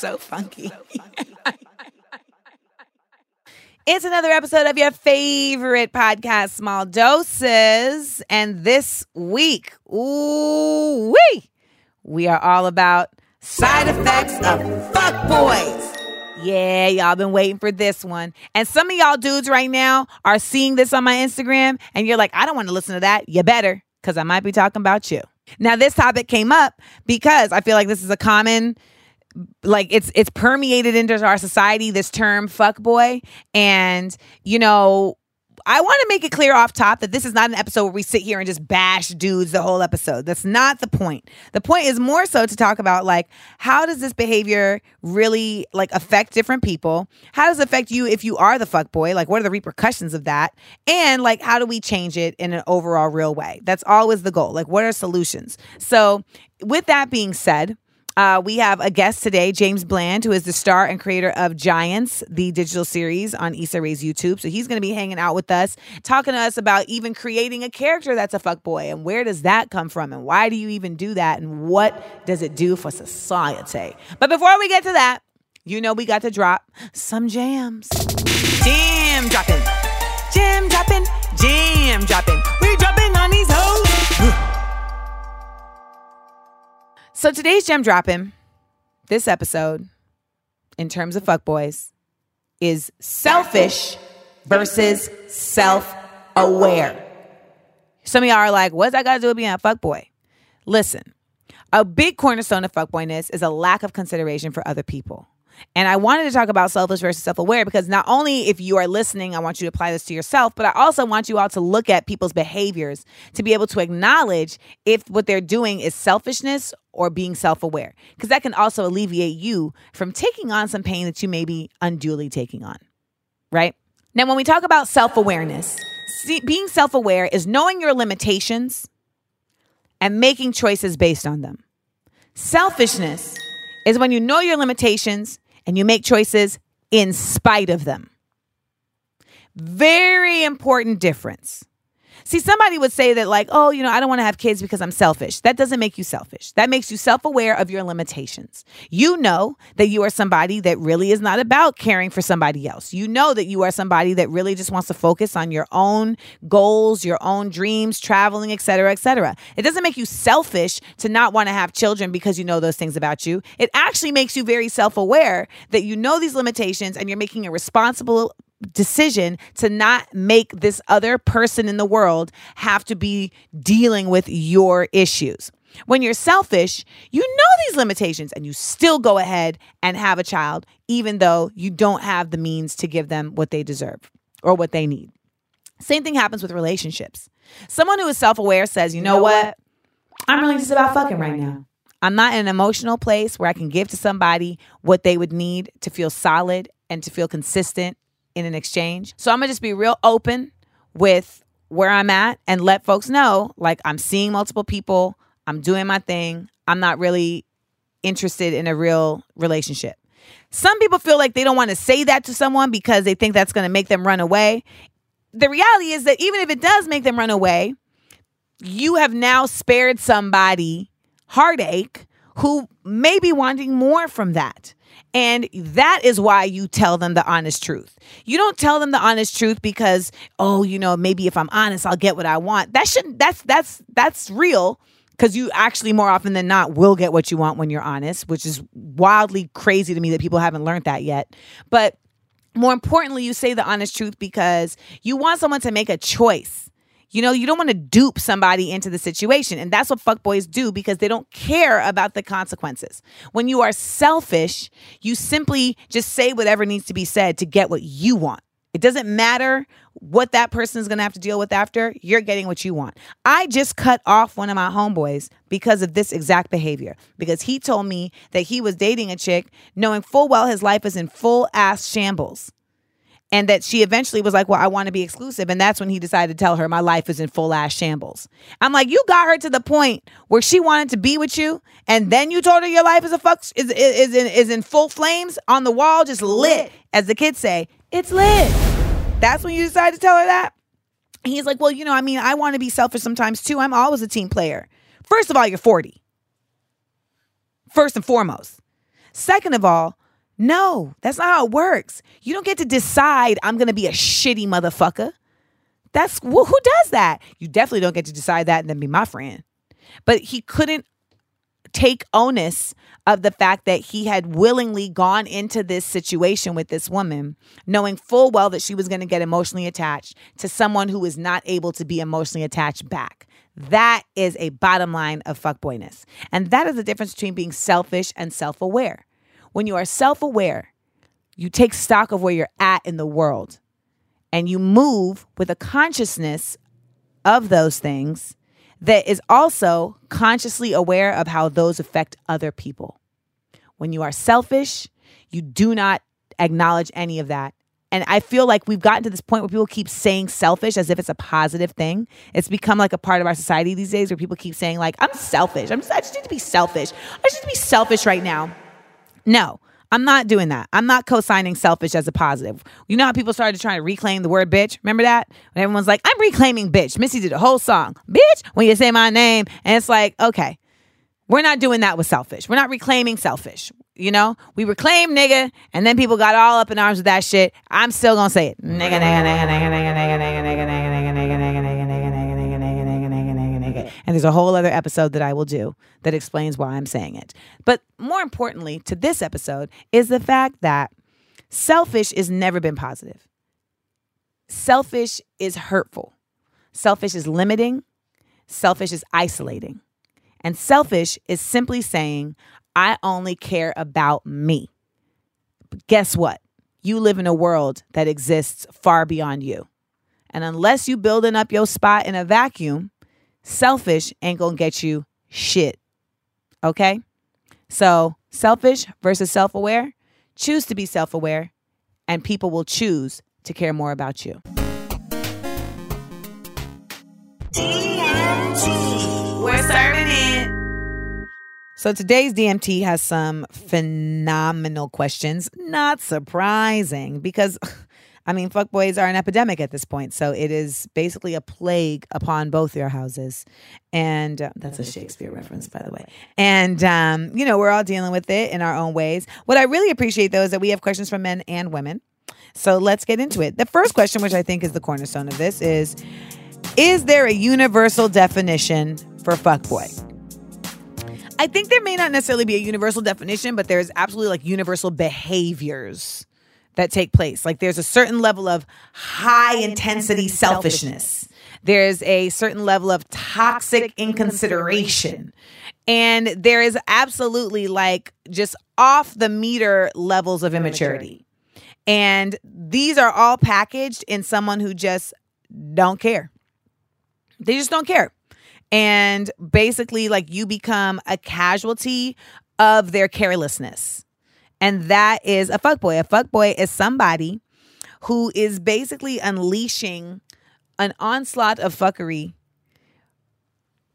So funky. it's another episode of your favorite podcast, Small Doses. And this week, ooh wee, we are all about side effects of fuck boys. Yeah, y'all been waiting for this one. And some of y'all dudes right now are seeing this on my Instagram and you're like, I don't want to listen to that. You better, because I might be talking about you. Now, this topic came up because I feel like this is a common like it's it's permeated into our society this term fuck boy and you know I want to make it clear off top that this is not an episode where we sit here and just bash dudes the whole episode. That's not the point. The point is more so to talk about like how does this behavior really like affect different people? How does it affect you if you are the fuck boy? Like what are the repercussions of that? And like how do we change it in an overall real way? That's always the goal. Like what are solutions? So with that being said, uh, we have a guest today, James Bland, who is the star and creator of Giants, the digital series on Issa Rae's YouTube. So he's going to be hanging out with us, talking to us about even creating a character that's a fuckboy and where does that come from and why do you even do that and what does it do for society. But before we get to that, you know we got to drop some jams. Gem dropping, gem dropping, gem dropping. We dropping on these hoes. So today's gem dropping, this episode, in terms of fuckboys, is selfish versus self-aware. Some of y'all are like, what's that got to do with being a fuckboy? Listen, a big cornerstone of fuckboyness is a lack of consideration for other people. And I wanted to talk about selfish versus self aware because not only if you are listening, I want you to apply this to yourself, but I also want you all to look at people's behaviors to be able to acknowledge if what they're doing is selfishness or being self aware. Because that can also alleviate you from taking on some pain that you may be unduly taking on. Right? Now, when we talk about self awareness, being self aware is knowing your limitations and making choices based on them. Selfishness is when you know your limitations and you make choices in spite of them. Very important difference. See, somebody would say that, like, oh, you know, I don't want to have kids because I'm selfish. That doesn't make you selfish. That makes you self aware of your limitations. You know that you are somebody that really is not about caring for somebody else. You know that you are somebody that really just wants to focus on your own goals, your own dreams, traveling, et cetera, et cetera. It doesn't make you selfish to not want to have children because you know those things about you. It actually makes you very self aware that you know these limitations and you're making a responsible decision to not make this other person in the world have to be dealing with your issues. When you're selfish, you know these limitations and you still go ahead and have a child, even though you don't have the means to give them what they deserve or what they need. Same thing happens with relationships. Someone who is self aware says, you know what? I'm really just about fucking right now. I'm not in an emotional place where I can give to somebody what they would need to feel solid and to feel consistent in an exchange. So I'm gonna just be real open with where I'm at and let folks know like I'm seeing multiple people, I'm doing my thing, I'm not really interested in a real relationship. Some people feel like they don't want to say that to someone because they think that's going to make them run away. The reality is that even if it does make them run away, you have now spared somebody heartache who may be wanting more from that. And that is why you tell them the honest truth. You don't tell them the honest truth because, oh, you know, maybe if I'm honest, I'll get what I want. That shouldn't that's that's that's real because you actually more often than not will get what you want when you're honest, which is wildly crazy to me that people haven't learned that yet. But more importantly, you say the honest truth because you want someone to make a choice. You know, you don't want to dupe somebody into the situation. And that's what fuckboys do because they don't care about the consequences. When you are selfish, you simply just say whatever needs to be said to get what you want. It doesn't matter what that person is going to have to deal with after, you're getting what you want. I just cut off one of my homeboys because of this exact behavior. Because he told me that he was dating a chick knowing full well his life is in full ass shambles. And that she eventually was like, Well, I want to be exclusive. And that's when he decided to tell her, My life is in full ass shambles. I'm like, You got her to the point where she wanted to be with you. And then you told her your life is a fuck, is, is, is, in, is in full flames on the wall, just lit. As the kids say, it's lit. That's when you decide to tell her that? He's like, Well, you know, I mean, I want to be selfish sometimes too. I'm always a team player. First of all, you're 40. First and foremost. Second of all, no, that's not how it works. You don't get to decide I'm going to be a shitty motherfucker. That's well, who does that? You definitely don't get to decide that and then be my friend. But he couldn't take onus of the fact that he had willingly gone into this situation with this woman, knowing full well that she was going to get emotionally attached to someone who is not able to be emotionally attached back. That is a bottom line of fuckboyness. And that is the difference between being selfish and self aware. When you are self aware, you take stock of where you're at in the world and you move with a consciousness of those things that is also consciously aware of how those affect other people. When you are selfish, you do not acknowledge any of that. And I feel like we've gotten to this point where people keep saying selfish as if it's a positive thing. It's become like a part of our society these days where people keep saying, like, I'm selfish. I'm just, I just need to be selfish. I just need to be selfish right now. No, I'm not doing that. I'm not co-signing selfish as a positive. You know how people started trying to reclaim the word bitch? Remember that? When everyone's like, I'm reclaiming bitch. Missy did a whole song. Bitch, when you say my name. And it's like, okay, we're not doing that with selfish. We're not reclaiming selfish. You know, we reclaim nigga, and then people got all up in arms with that shit. I'm still gonna say it. Nigga, nigga, nigga, nigga, nigga, nigga, nigga, nigga, nigga, and there's a whole other episode that I will do that explains why I'm saying it. But more importantly to this episode is the fact that selfish has never been positive. Selfish is hurtful. Selfish is limiting. Selfish is isolating. And selfish is simply saying, I only care about me. But guess what? You live in a world that exists far beyond you. And unless you building up your spot in a vacuum, Selfish ain't gonna get you shit. Okay? So, selfish versus self aware, choose to be self aware, and people will choose to care more about you. DMT. We're serving it. So today's DMT has some phenomenal questions. Not surprising because I mean, fuckboys are an epidemic at this point. So it is basically a plague upon both your houses. And uh, that's a Shakespeare reference, by the way. And, um, you know, we're all dealing with it in our own ways. What I really appreciate, though, is that we have questions from men and women. So let's get into it. The first question, which I think is the cornerstone of this, is Is there a universal definition for fuckboy? I think there may not necessarily be a universal definition, but there's absolutely like universal behaviors that take place. Like there's a certain level of high intensity selfishness. There's a certain level of toxic inconsideration. And there is absolutely like just off the meter levels of immaturity. And these are all packaged in someone who just don't care. They just don't care. And basically, like you become a casualty of their carelessness. And that is a fuckboy. A fuckboy is somebody who is basically unleashing an onslaught of fuckery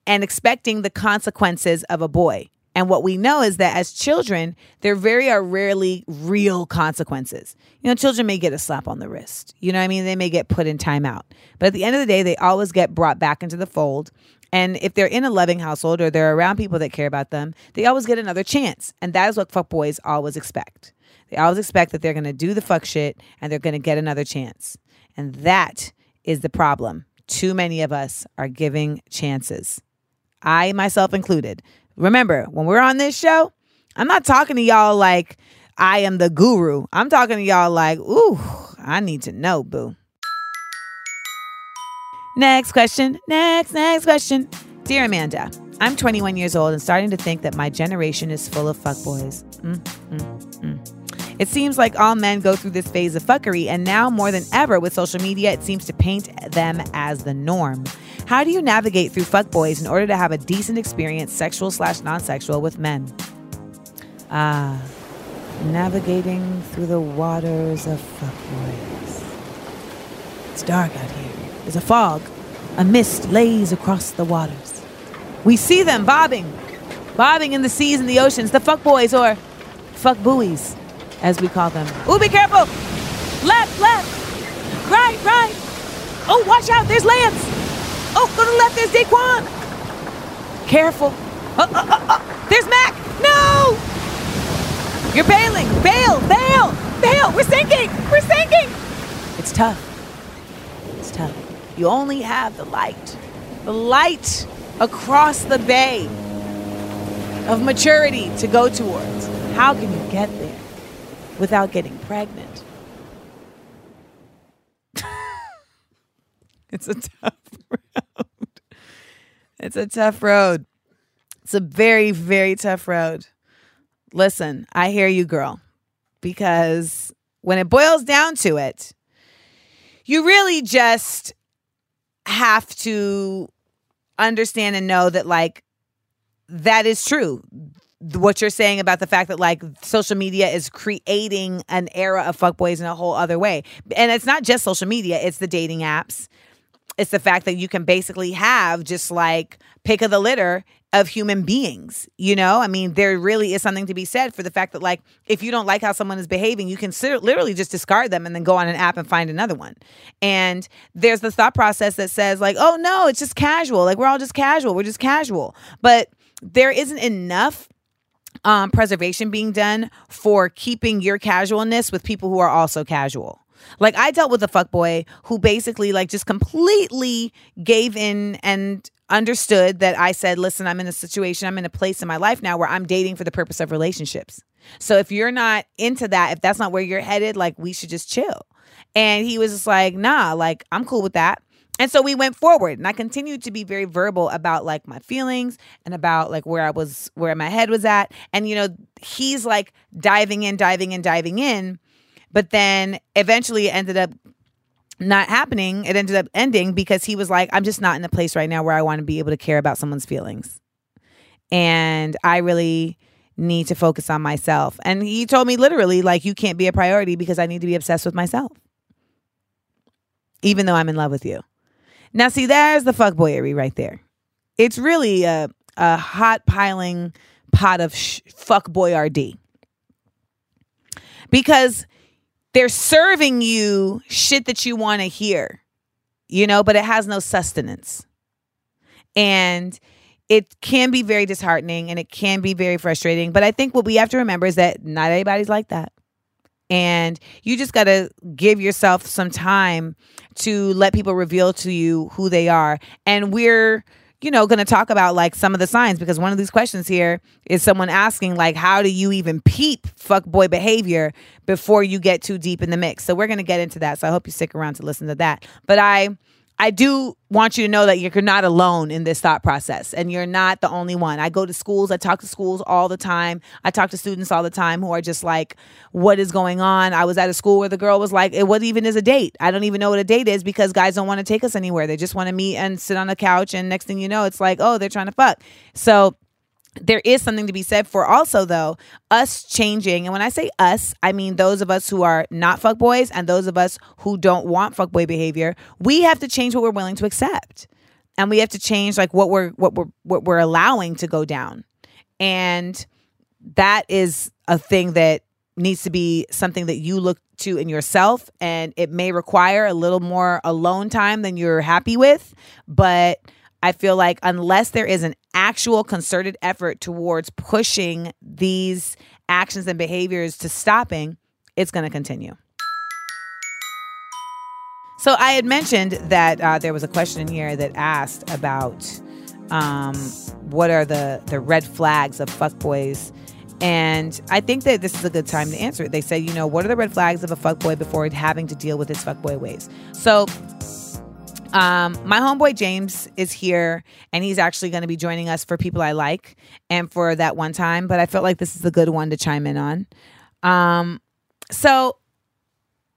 and expecting the consequences of a boy. And what we know is that as children, there very are rarely real consequences. You know, children may get a slap on the wrist. You know what I mean? They may get put in timeout. But at the end of the day, they always get brought back into the fold and if they're in a loving household or they're around people that care about them, they always get another chance. And that is what fuck boys always expect. They always expect that they're going to do the fuck shit and they're going to get another chance. And that is the problem. Too many of us are giving chances. I myself included. Remember, when we're on this show, I'm not talking to y'all like I am the guru. I'm talking to y'all like, ooh, I need to know, boo. Next question. Next, next question. Dear Amanda, I'm 21 years old and starting to think that my generation is full of fuckboys. Mm, mm, mm. It seems like all men go through this phase of fuckery, and now more than ever with social media, it seems to paint them as the norm. How do you navigate through fuckboys in order to have a decent experience, sexual slash non sexual, with men? Ah, navigating through the waters of fuckboys. It's dark out here. There's a fog. A mist lays across the waters. We see them bobbing, bobbing in the seas and the oceans, the fuck boys or fuck buoys, as we call them. Ooh, be careful! Left, left! Right, right! Oh, watch out, there's Lance! Oh, go to the left, there's Daquan! Careful! Uh, uh, uh, uh. There's Mac! No! You're bailing! Bail! Bail! Bail! We're sinking! We're sinking! It's tough. It's tough. You only have the light. The light across the bay of maturity to go towards. How can you get there without getting pregnant? it's a tough road. It's a tough road. It's a very, very tough road. Listen, I hear you, girl, because when it boils down to it, you really just have to understand and know that, like, that is true what you're saying about the fact that like social media is creating an era of fuckboys in a whole other way. And it's not just social media, it's the dating apps. It's the fact that you can basically have just like pick of the litter of human beings. You know, I mean, there really is something to be said for the fact that, like, if you don't like how someone is behaving, you can literally just discard them and then go on an app and find another one. And there's the thought process that says, like, oh no, it's just casual. Like, we're all just casual. We're just casual. But there isn't enough um, preservation being done for keeping your casualness with people who are also casual. Like I dealt with a fuck boy who basically like just completely gave in and understood that I said, "Listen, I'm in a situation, I'm in a place in my life now where I'm dating for the purpose of relationships. So if you're not into that, if that's not where you're headed, like we should just chill." And he was just like, "Nah, like I'm cool with that." and so we went forward and i continued to be very verbal about like my feelings and about like where i was where my head was at and you know he's like diving in diving in diving in but then eventually it ended up not happening it ended up ending because he was like i'm just not in a place right now where i want to be able to care about someone's feelings and i really need to focus on myself and he told me literally like you can't be a priority because i need to be obsessed with myself even though i'm in love with you now, see, there's the fuckboyery right there. It's really a, a hot piling pot of sh- fuckboyardee. Because they're serving you shit that you want to hear, you know, but it has no sustenance. And it can be very disheartening and it can be very frustrating. But I think what we have to remember is that not everybody's like that. And you just got to give yourself some time to let people reveal to you who they are. And we're, you know, going to talk about like some of the signs because one of these questions here is someone asking, like, how do you even peep fuck boy behavior before you get too deep in the mix? So we're going to get into that. So I hope you stick around to listen to that. But I, I do want you to know that you're not alone in this thought process and you're not the only one. I go to schools, I talk to schools all the time. I talk to students all the time who are just like, what is going on? I was at a school where the girl was like, It what even is a date? I don't even know what a date is because guys don't want to take us anywhere. They just want to meet and sit on the couch. And next thing you know, it's like, oh, they're trying to fuck. So, there is something to be said for also though us changing. And when i say us i mean those of us who are not fuckboys and those of us who don't want fuckboy behavior. We have to change what we're willing to accept. And we have to change like what we're what we're what we're allowing to go down. And that is a thing that needs to be something that you look to in yourself. And it may require a little more alone time than you're happy with. But I feel like unless there is an actual concerted effort towards pushing these actions and behaviors to stopping, it's going to continue. So I had mentioned that uh, there was a question in here that asked about um, what are the the red flags of fuckboys. And I think that this is a good time to answer it. They say, you know, what are the red flags of a fuckboy before having to deal with his fuckboy ways? So um, my homeboy James is here, and he's actually going to be joining us for people I like and for that one time. But I felt like this is a good one to chime in on. Um, So,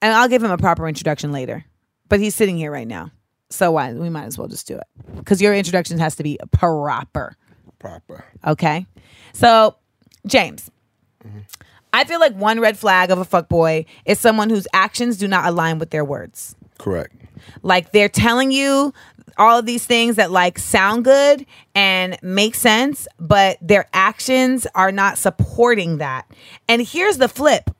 and I'll give him a proper introduction later, but he's sitting here right now. So why we might as well just do it because your introduction has to be proper. Proper. Okay. So, James, I feel like one red flag of a fuckboy is someone whose actions do not align with their words. Correct. Like they're telling you all of these things that like sound good and make sense, but their actions are not supporting that. And here's the flip.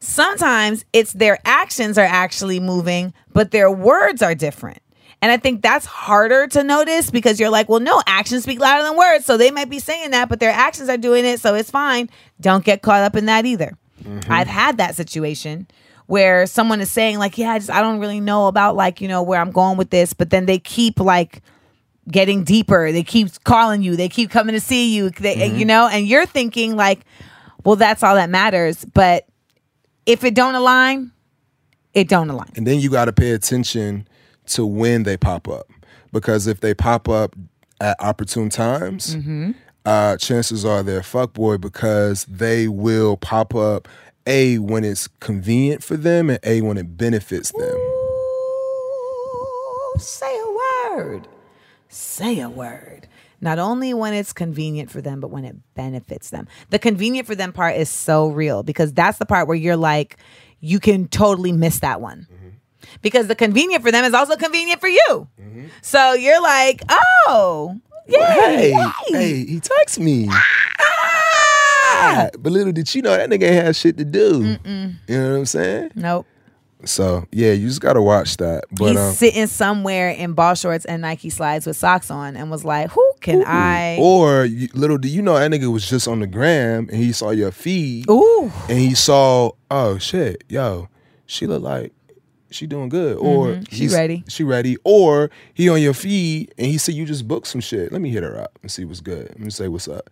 Sometimes it's their actions are actually moving, but their words are different. And I think that's harder to notice because you're like, well, no, actions speak louder than words. So they might be saying that, but their actions are doing it. So it's fine. Don't get caught up in that either. Mm-hmm. I've had that situation where someone is saying, like, yeah, I just, I don't really know about like, you know, where I'm going with this. But then they keep like, getting deeper. They keep calling you. They keep coming to see you. They, You know, and you're thinking like, well, that's all that matters. But if it don't align, it don't align. And then you got to pay attention to when they pop up. Because if they pop up at opportune times, uh, chances are they're fuckboy because they will pop up A, when it's convenient for them, and A, when it benefits them. Ooh, say a word. Say a word. Not only when it's convenient for them, but when it benefits them. The convenient for them part is so real because that's the part where you're like, you can totally miss that one. Because the convenient for them is also convenient for you. So you're like, oh, yeah. Hey, hey, he texts me. Ah, but little did you know that nigga ain't had shit to do. You know what I'm saying? Nope. So yeah, you just gotta watch that. But He's um, sitting somewhere in ball shorts and Nike slides with socks on and was like, who can I? or you, little do you know that nigga was just on the gram and he saw your feed Ooh. and he saw, oh shit, yo, she look like she doing good, or Mm-hmm. She ready. she ready, or he on your feed and he said you just booked some shit. Let me hit her up and see what's good. Let me say what's up.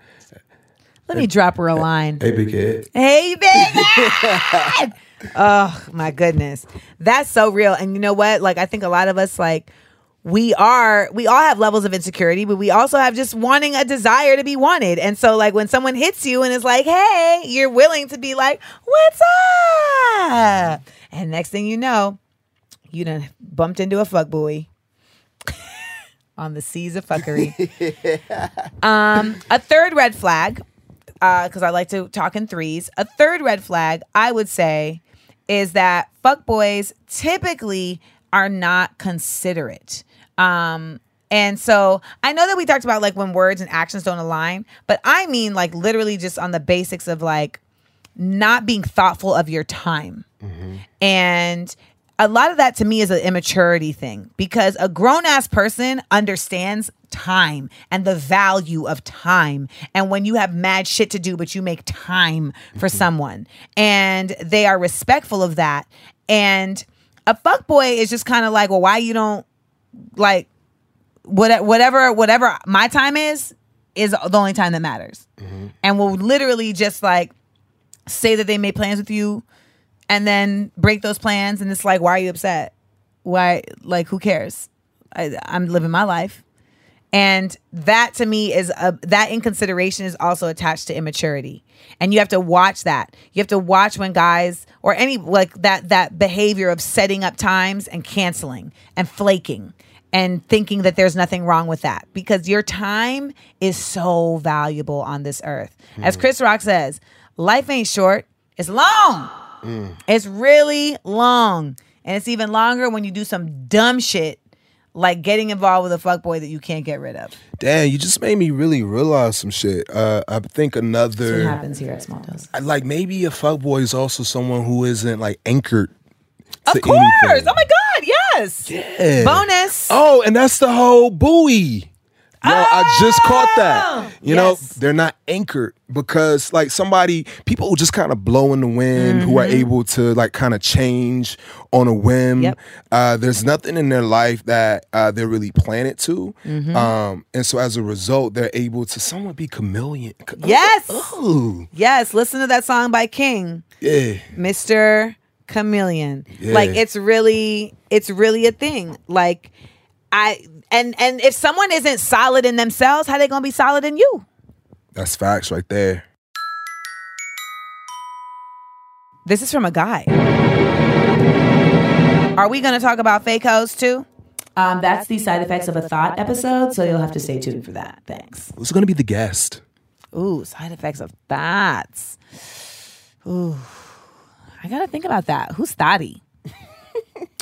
Let me drop her a line. Hey, big head. Hey, baby. oh my goodness, that's so real. And you know what? Like, I think a lot of us like. We are, we all have levels of insecurity, but we also have just wanting a desire to be wanted. And so, like, when someone hits you and is like, hey, you're willing to be like, what's up? And next thing you know, you done bumped into a fuck buoy on the seas of fuckery. um, a third red flag, because I like to talk in threes. A third red flag, I would say, is that fuck boys typically are not considerate. Um, and so I know that we talked about like when words and actions don't align, but I mean like literally just on the basics of like not being thoughtful of your time. And a lot of that to me is an immaturity thing because a grown ass person understands time and the value of time. And when you have mad shit to do, but you make time for mm-hmm. someone and they are respectful of that. And a fuck boy is just kind of like, well, why you don't like what- whatever whatever my time is is the only time that matters mm-hmm. and will literally just like say that they made plans with you and then break those plans and it's like why are you upset? Why like who cares? I, i'm living my life. And that to me is a, that inconsideration is also attached to immaturity. And you have to watch that. You have to watch when guys or any like that that behavior of setting up times and canceling and flaking and thinking that there's nothing wrong with that because your time is so valuable on this earth. As hmm. chris rock says life ain't short it's long it's really long. And it's even longer when you do some dumb shit like getting involved with a fuckboy that you can't get rid of. Damn, you just made me really realize some shit. Uh, I think another, happens here at Small Dose? Like maybe a fuckboy is also someone who isn't like anchored. Of course. anything. Oh my God. Yes. Yeah. Bonus. Oh, and that's the whole buoy. Yo, I just caught Oh, that. You yes. know, they're not anchored because like somebody, people who just kind of blow in the wind, who are able to like kind of change on a whim. Mm-hmm. Yep. Uh, there's nothing in their life that uh, they're really planted to. Mm-hmm. Um, and so as a result, they're able to somewhat be chameleon. Yes. Ooh, Yes. Listen to that song by King, yeah. Mr. Chameleon. Yeah. Like it's really, it's really a thing. Like I and and if someone isn't solid in themselves, how they gonna be solid in you? That's facts right there. This is from a guy. Are we going to talk about fake hoes too? Um, that's the side effects of a thought episode, so you'll have to stay tuned for that. Thanks. Who's going to be the guest? Ooh, side effects of thoughts. Ooh, I gotta think about that. Who's Thotty?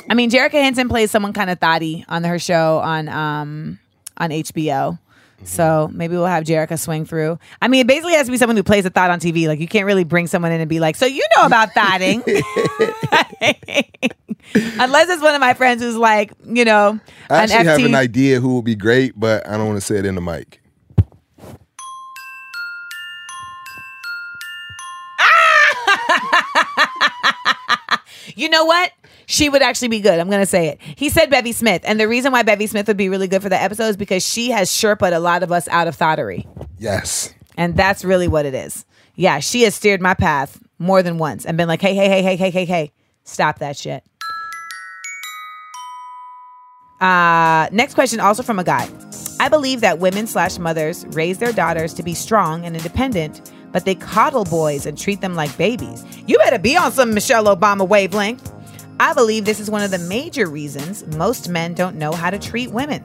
I mean, Jerica Henson plays someone kind of thotty on her show on um on HBO. So maybe we'll have Jerica swing through. I mean, it basically has to be someone who plays a thought on TV. Like you can't really bring someone in and be like, "So you know about thotting?" Unless it's one of my friends who's like, you know, I an actually have an idea who will be great, but I don't want to say it in the mic. You know what? She would actually be good. I'm going to say it. He said Bevy Smith. And the reason why Bevy Smith would be really good for the episode is because she has Sherpa'd a lot of us out of thottery. Yes. And that's really what it is. Yeah, she has steered my path more than once and been like, hey, hey, hey, hey, hey, hey, hey, stop that shit. Uh, next question, also from a guy. I believe that women slash mothers raise their daughters to be strong and independent, but they coddle boys and treat them like babies. You better be on some Michelle Obama wavelength. I believe this is one of the major reasons most men don't know how to treat women.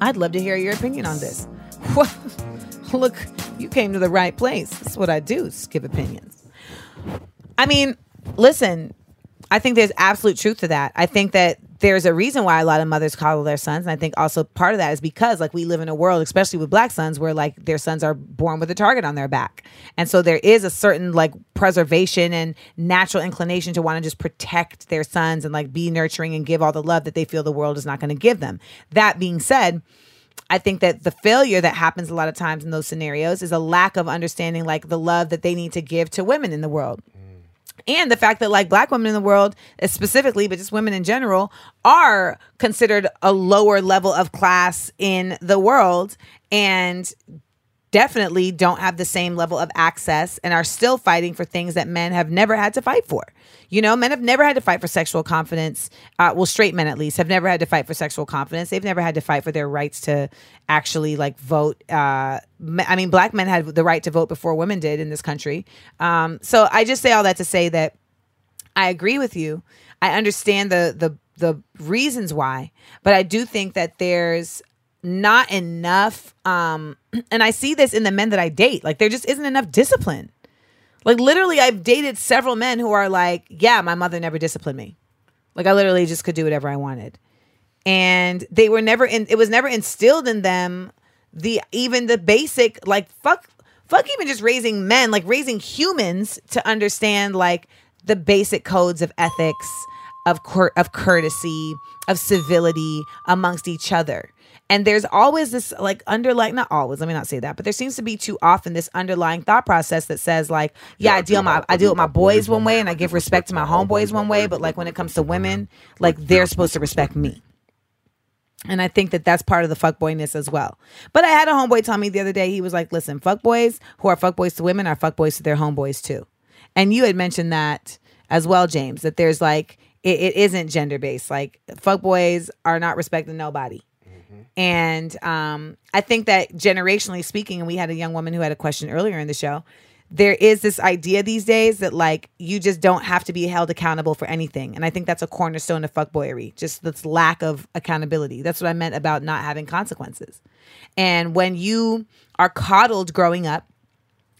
I'd love to hear your opinion on this. Look, you came to the right place. That's what I do, give opinions. I mean, listen, I think there's absolute truth to that. I think that there's a reason why a lot of mothers coddle their sons. And I think also part of that is because like we live in a world, especially with black sons, where like their sons are born with a target on their back. And so there is a certain like preservation and natural inclination to want to just protect their sons and like be nurturing and give all the love that they feel the world is not going to give them. That being said, I think that the failure that happens a lot of times in those scenarios is a lack of understanding like the love that they need to give to women in the world and the fact that like black women in the world uh, specifically but just women in general are considered a lower level of class in the world. And definitely don't have the same level of access and are still fighting for things that men have never had to fight for. You know, men have never had to fight for sexual confidence. Uh, well, straight men at least have never had to fight for sexual confidence. They've never had to fight for their rights to actually like vote. Uh, I mean, black men had the right to vote before women did in this country. Um, so I just say all that to say that I agree with you. I understand the the the reasons why, but I do think that there's not enough um and I see this in the men that I date. Like there just isn't enough discipline. Like literally I've dated several men who are like, "Yeah, my mother never disciplined me." Like I literally just could do whatever I wanted. And they were never in it was never instilled in them the even the basic like fuck fuck even just raising men, like raising humans to understand like the basic codes of ethics, of cour- of courtesy, of civility amongst each other. And there's always this like underlying not always, let me not say that, but there seems to be too often this underlying thought process that says like, yeah, I deal my I deal with my boys one way and I give respect to my homeboys one way, but like when it comes to uh-huh. women, like they're supposed to respect me. And I think that that's part of the fuckboyness as well. But I had a homeboy tell me the other day, he was like, listen, fuckboys who are fuckboys to women are fuckboys to their homeboys too. And you had mentioned that as well, James, that there's like, it, it isn't gender based. Like, fuckboys are not respecting nobody. And um, I think that generationally speaking, and we had a young woman who had a question earlier in the show, there is this idea these days that like you just don't have to be held accountable for anything. And I think that's a cornerstone of fuckboyery, just this lack of accountability. That's what I meant about not having consequences. And when you are coddled growing up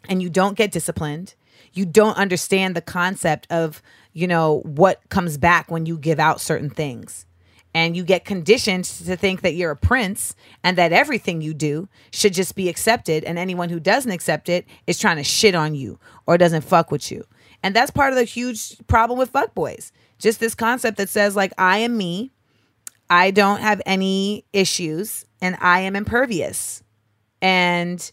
and you don't get disciplined, you don't understand the concept of, you know, what comes back when you give out certain things. And you get conditioned to think that you're a prince and that everything you do should just be accepted and anyone who doesn't accept it is trying to shit on you or doesn't fuck with you. And that's part of the huge problem with fuckboys just this concept that says like i am me i don't have any issues and i am impervious. And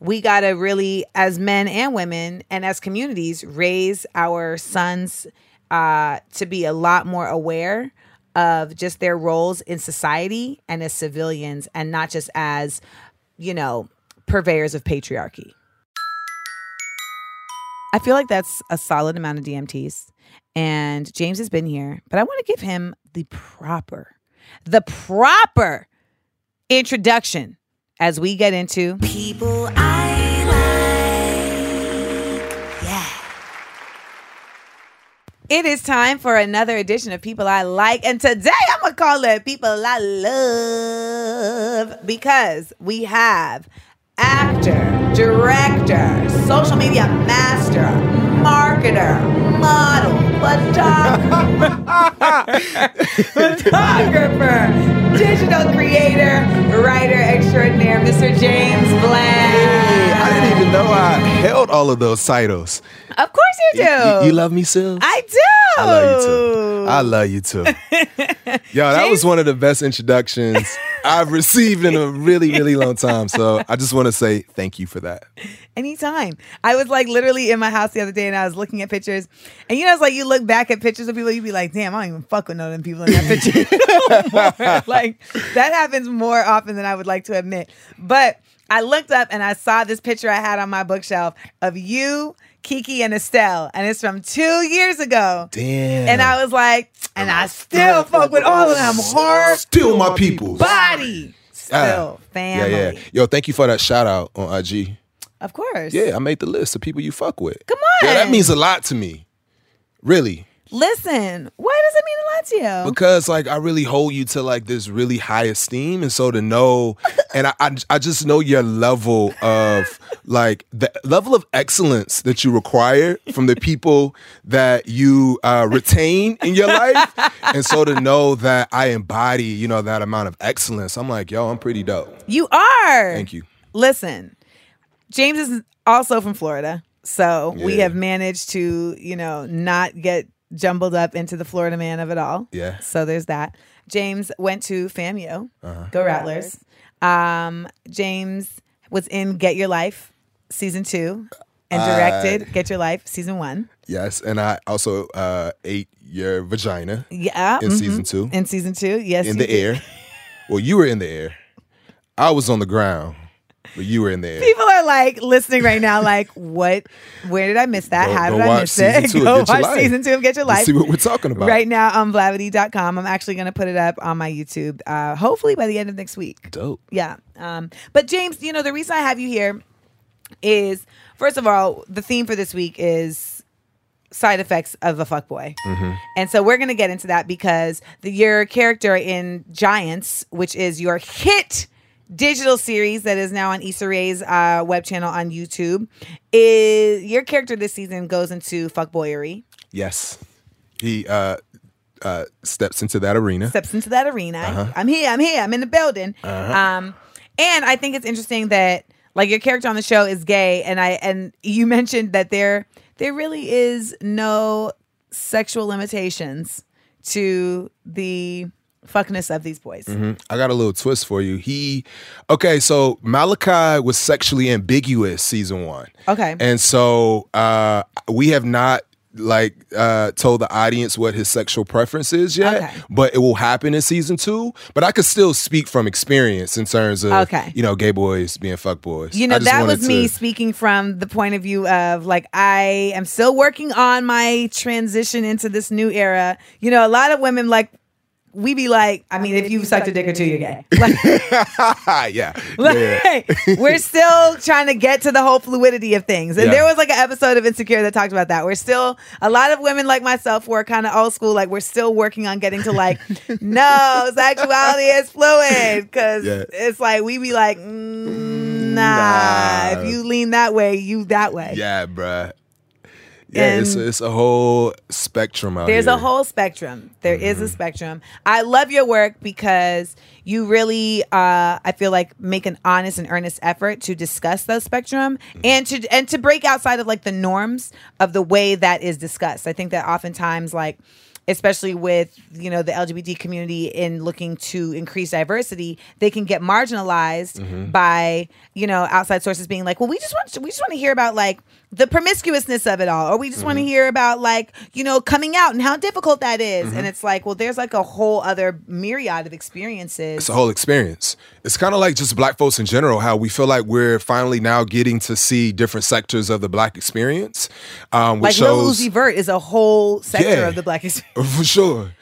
we got to really as men and women and as communities raise our sons uh, to be a lot more aware of just their roles in society and as civilians and not just as you know purveyors of patriarchy i feel like that's a solid amount of dmts and james has been here but i want to give him the proper the proper introduction as we get into People I. It is time for another edition of People I Like. And today I'm going to call it People I Love because we have actor, director, social media master, marketer, model, photographer, digital creator, writer extraordinaire, Mr. James Bland. I didn't even know I held all of those titles. Of course you do. You, you love me, Sil? I do. I love you too. I love you too. Yo, that was one of the best introductions I've received in a really, really long time. So I just want to say thank you for that. Anytime. I was like literally in my house the other day and I was looking at pictures. And you know, it's like you look back at pictures of people, you'd be like, damn, I don't even fuck with none of them people in that picture. like that happens more often than I would like to admit. But I looked up and I saw this picture I had on my bookshelf of you, Kiki, and Estelle. And it's from two years ago. Damn. And I was like, and I still fuck with all of them hard Still my peoples. body. Still Ah. family. Yeah, yeah. Yo, thank you for that shout out on IG. Of course. Yeah, I made the list of people you fuck with. Come on. Yeah, that means a lot to me. Really. Listen, why does it mean a lot to you? Because like I really hold you to like this really high esteem. And so to know and I, I I just know your level of like the level of excellence that you require from the people that you uh, retain in your life. And so to know that I embody, you know, that amount of excellence, I'm like, yo, I'm pretty dope. You are. Thank you. Listen, James is also from Florida. So we have managed to, you know, not get jumbled up into the Florida man of it all. Yeah. So there's that. James went to FAMU. Uh-huh. Go Rattlers. Um, James was in Get Your Life season two and directed Get Your Life season one. Yes. And I also uh, ate your vagina Yeah. in mhm. season two. In season two, yes. in the did. air. Well, you were in the air. I was on the ground, but you were in there. People are like listening right now, like, what? Where did I miss that? Go- How did I miss it? two Go watch season two of Get Your Let's Life. see what we're talking about. Right now on blavity.com. I'm actually going to put it up on my YouTube, uh, hopefully by the end of next week. Dope. Yeah. Um, but James, you know, the reason I have you here is, first of all, the theme for this week is side effects of a fuckboy. And so we're going to get into that because the, your character in Giants, which is your hit digital series that is now on Issa Rae's uh, web channel on YouTube, is your character this season goes into fuckboyery, Yes. He uh, uh, steps into that arena. steps into that arena. Uh-huh. I'm here, I'm here, I'm in the building. Um, and I think it's interesting that like your character on the show is gay, and I and you mentioned that there there really is no sexual limitations to the fuckness of these boys. I got a little twist for you. He, okay, so Malachi was sexually ambiguous season one. Okay. And so uh, we have not like uh told the audience what his sexual preference is yet Okay. but it will happen in season two but i could still speak from experience in terms of Okay. you know gay boys being fuck boys You know, that was me speaking from the point of view of like, I am still working on my transition into this new era. You know, a lot of women, like, we be like, I mean, if you sucked a dick or two, you're gay. Like, yeah like, we're still trying to get to the whole fluidity of things. And Yeah. there was like an episode of Insecure that talked about that. We're still, a lot of women like myself who are kind of old school, like, we're still working on getting to like, no, sexuality is fluid. Cause Yeah. it's like, we be like, mm, nah, Nah. if you lean that way, you that way. Yeah, bruh. Yeah, it's, And- it's a whole spectrum out There's here. a whole spectrum. There is a spectrum. I love your work because you really, uh, I feel like, make an honest and earnest effort to discuss the spectrum and to and to break outside of like the norms of the way that is discussed. I think that oftentimes, like especially with you know the LGBT community in looking to increase diversity, they can get marginalized mm-hmm. by you know outside sources being like, well, we just want to, we just want to hear about like the promiscuousness of it all, or we just want to mm-hmm. hear about like you know coming out and how difficult that is. Mm-hmm. and it's like, well, there's like a whole other myriad of experiences. It's a whole experience. It's kind of like just black folks in general, how we feel like we're finally now getting to see different sectors of the black experience, um, which like Lil Uzi Vert is a whole sector Yeah. of the black experience. For sure.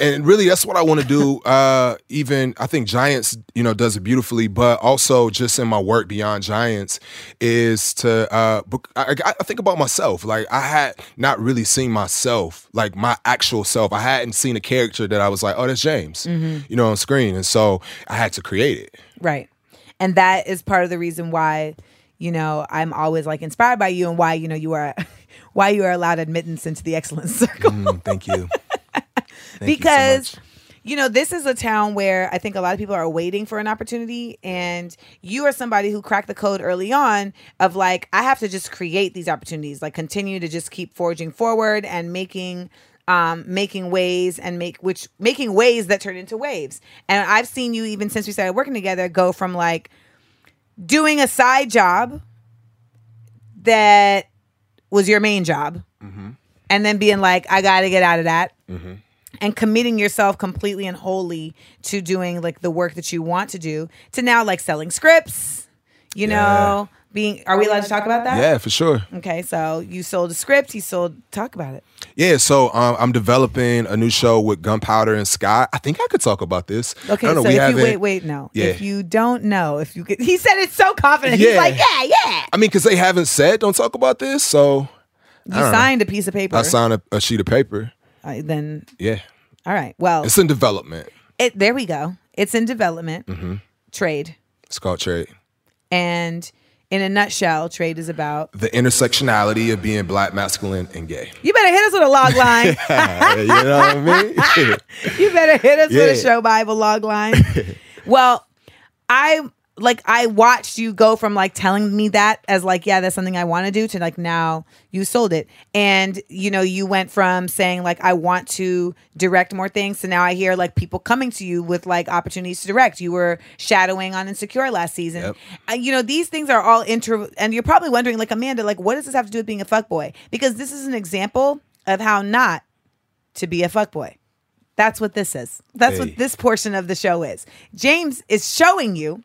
and really that's what I want to do. Uh, even I think Giants, you know, does it beautifully, but also just in my work beyond Giants is to. Uh, I, I think about myself. Like I had not really seen myself, like my actual self. I hadn't seen a character that I was like, oh, that's James, you know, on screen, and so I had to create it. Right. And that is part of the reason why, you know, I'm always like inspired by you and why, you know, you are why you are allowed admittance into the excellence circle. Mm, thank you. Thank you so because you know this is a town where i think a lot of people are waiting for an opportunity and you are somebody who cracked the code early on of like i have to just create these opportunities like continue to just keep forging forward and making um, making ways and make which making ways that turn into waves. And i've seen you even since we started working together go from like doing a side job that was your main job and then being like i gotta get out of that and committing yourself completely and wholly to doing like the work that you want to do to now like selling scripts you know being are we allowed to talk about that Yeah, for sure. okay so you sold a script you sold talk about it Yeah, so um, I'm developing a new show with Gunpowder and Scott. I think I could talk about this. I okay don't know, so we if you wait wait no Yeah. if you don't know if you could he said it so confident he's Yeah. like yeah yeah I mean, because they haven't said don't talk about this, so you don't know. signed a piece of paper I signed a, a sheet of paper. Then Yeah, all right well it's in development. it there we go it's in development Mm-hmm. trade It's called Trade. and in a nutshell trade is about The intersectionality of being black, masculine, and gay. you better hit us with a log line you know what I mean? you better hit us with a show Bible log line. well, I like I watched you go from like telling me that as like yeah that's something I want to do to like now you sold it and you know you went from saying like I want to direct more things to now I hear like people coming to you with like opportunities to direct. You were shadowing on Insecure last season. Yep. Uh, you know these things are all inter and you're probably wondering like Amanda like what does this have to do with being a fuckboy? Because this is an example of how not to be a fuckboy. That's what this is. That's Hey. what this portion of the show is. James is showing you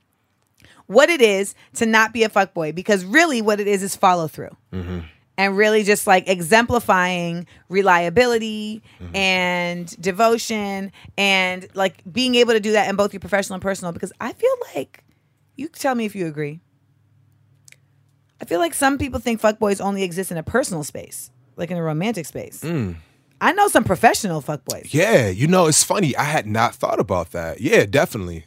what it is to not be a fuckboy because really what it is is follow through. Mm-hmm. And really just like exemplifying reliability mm-hmm. and devotion and like being able to do that in both your professional and personal because I feel like you tell me if you agree. I feel like some people think fuckboys only exist in a personal space, like in a romantic space. Mm. I know some professional fuckboys. Yeah, you know, it's funny. I had not thought about that. Yeah, definitely.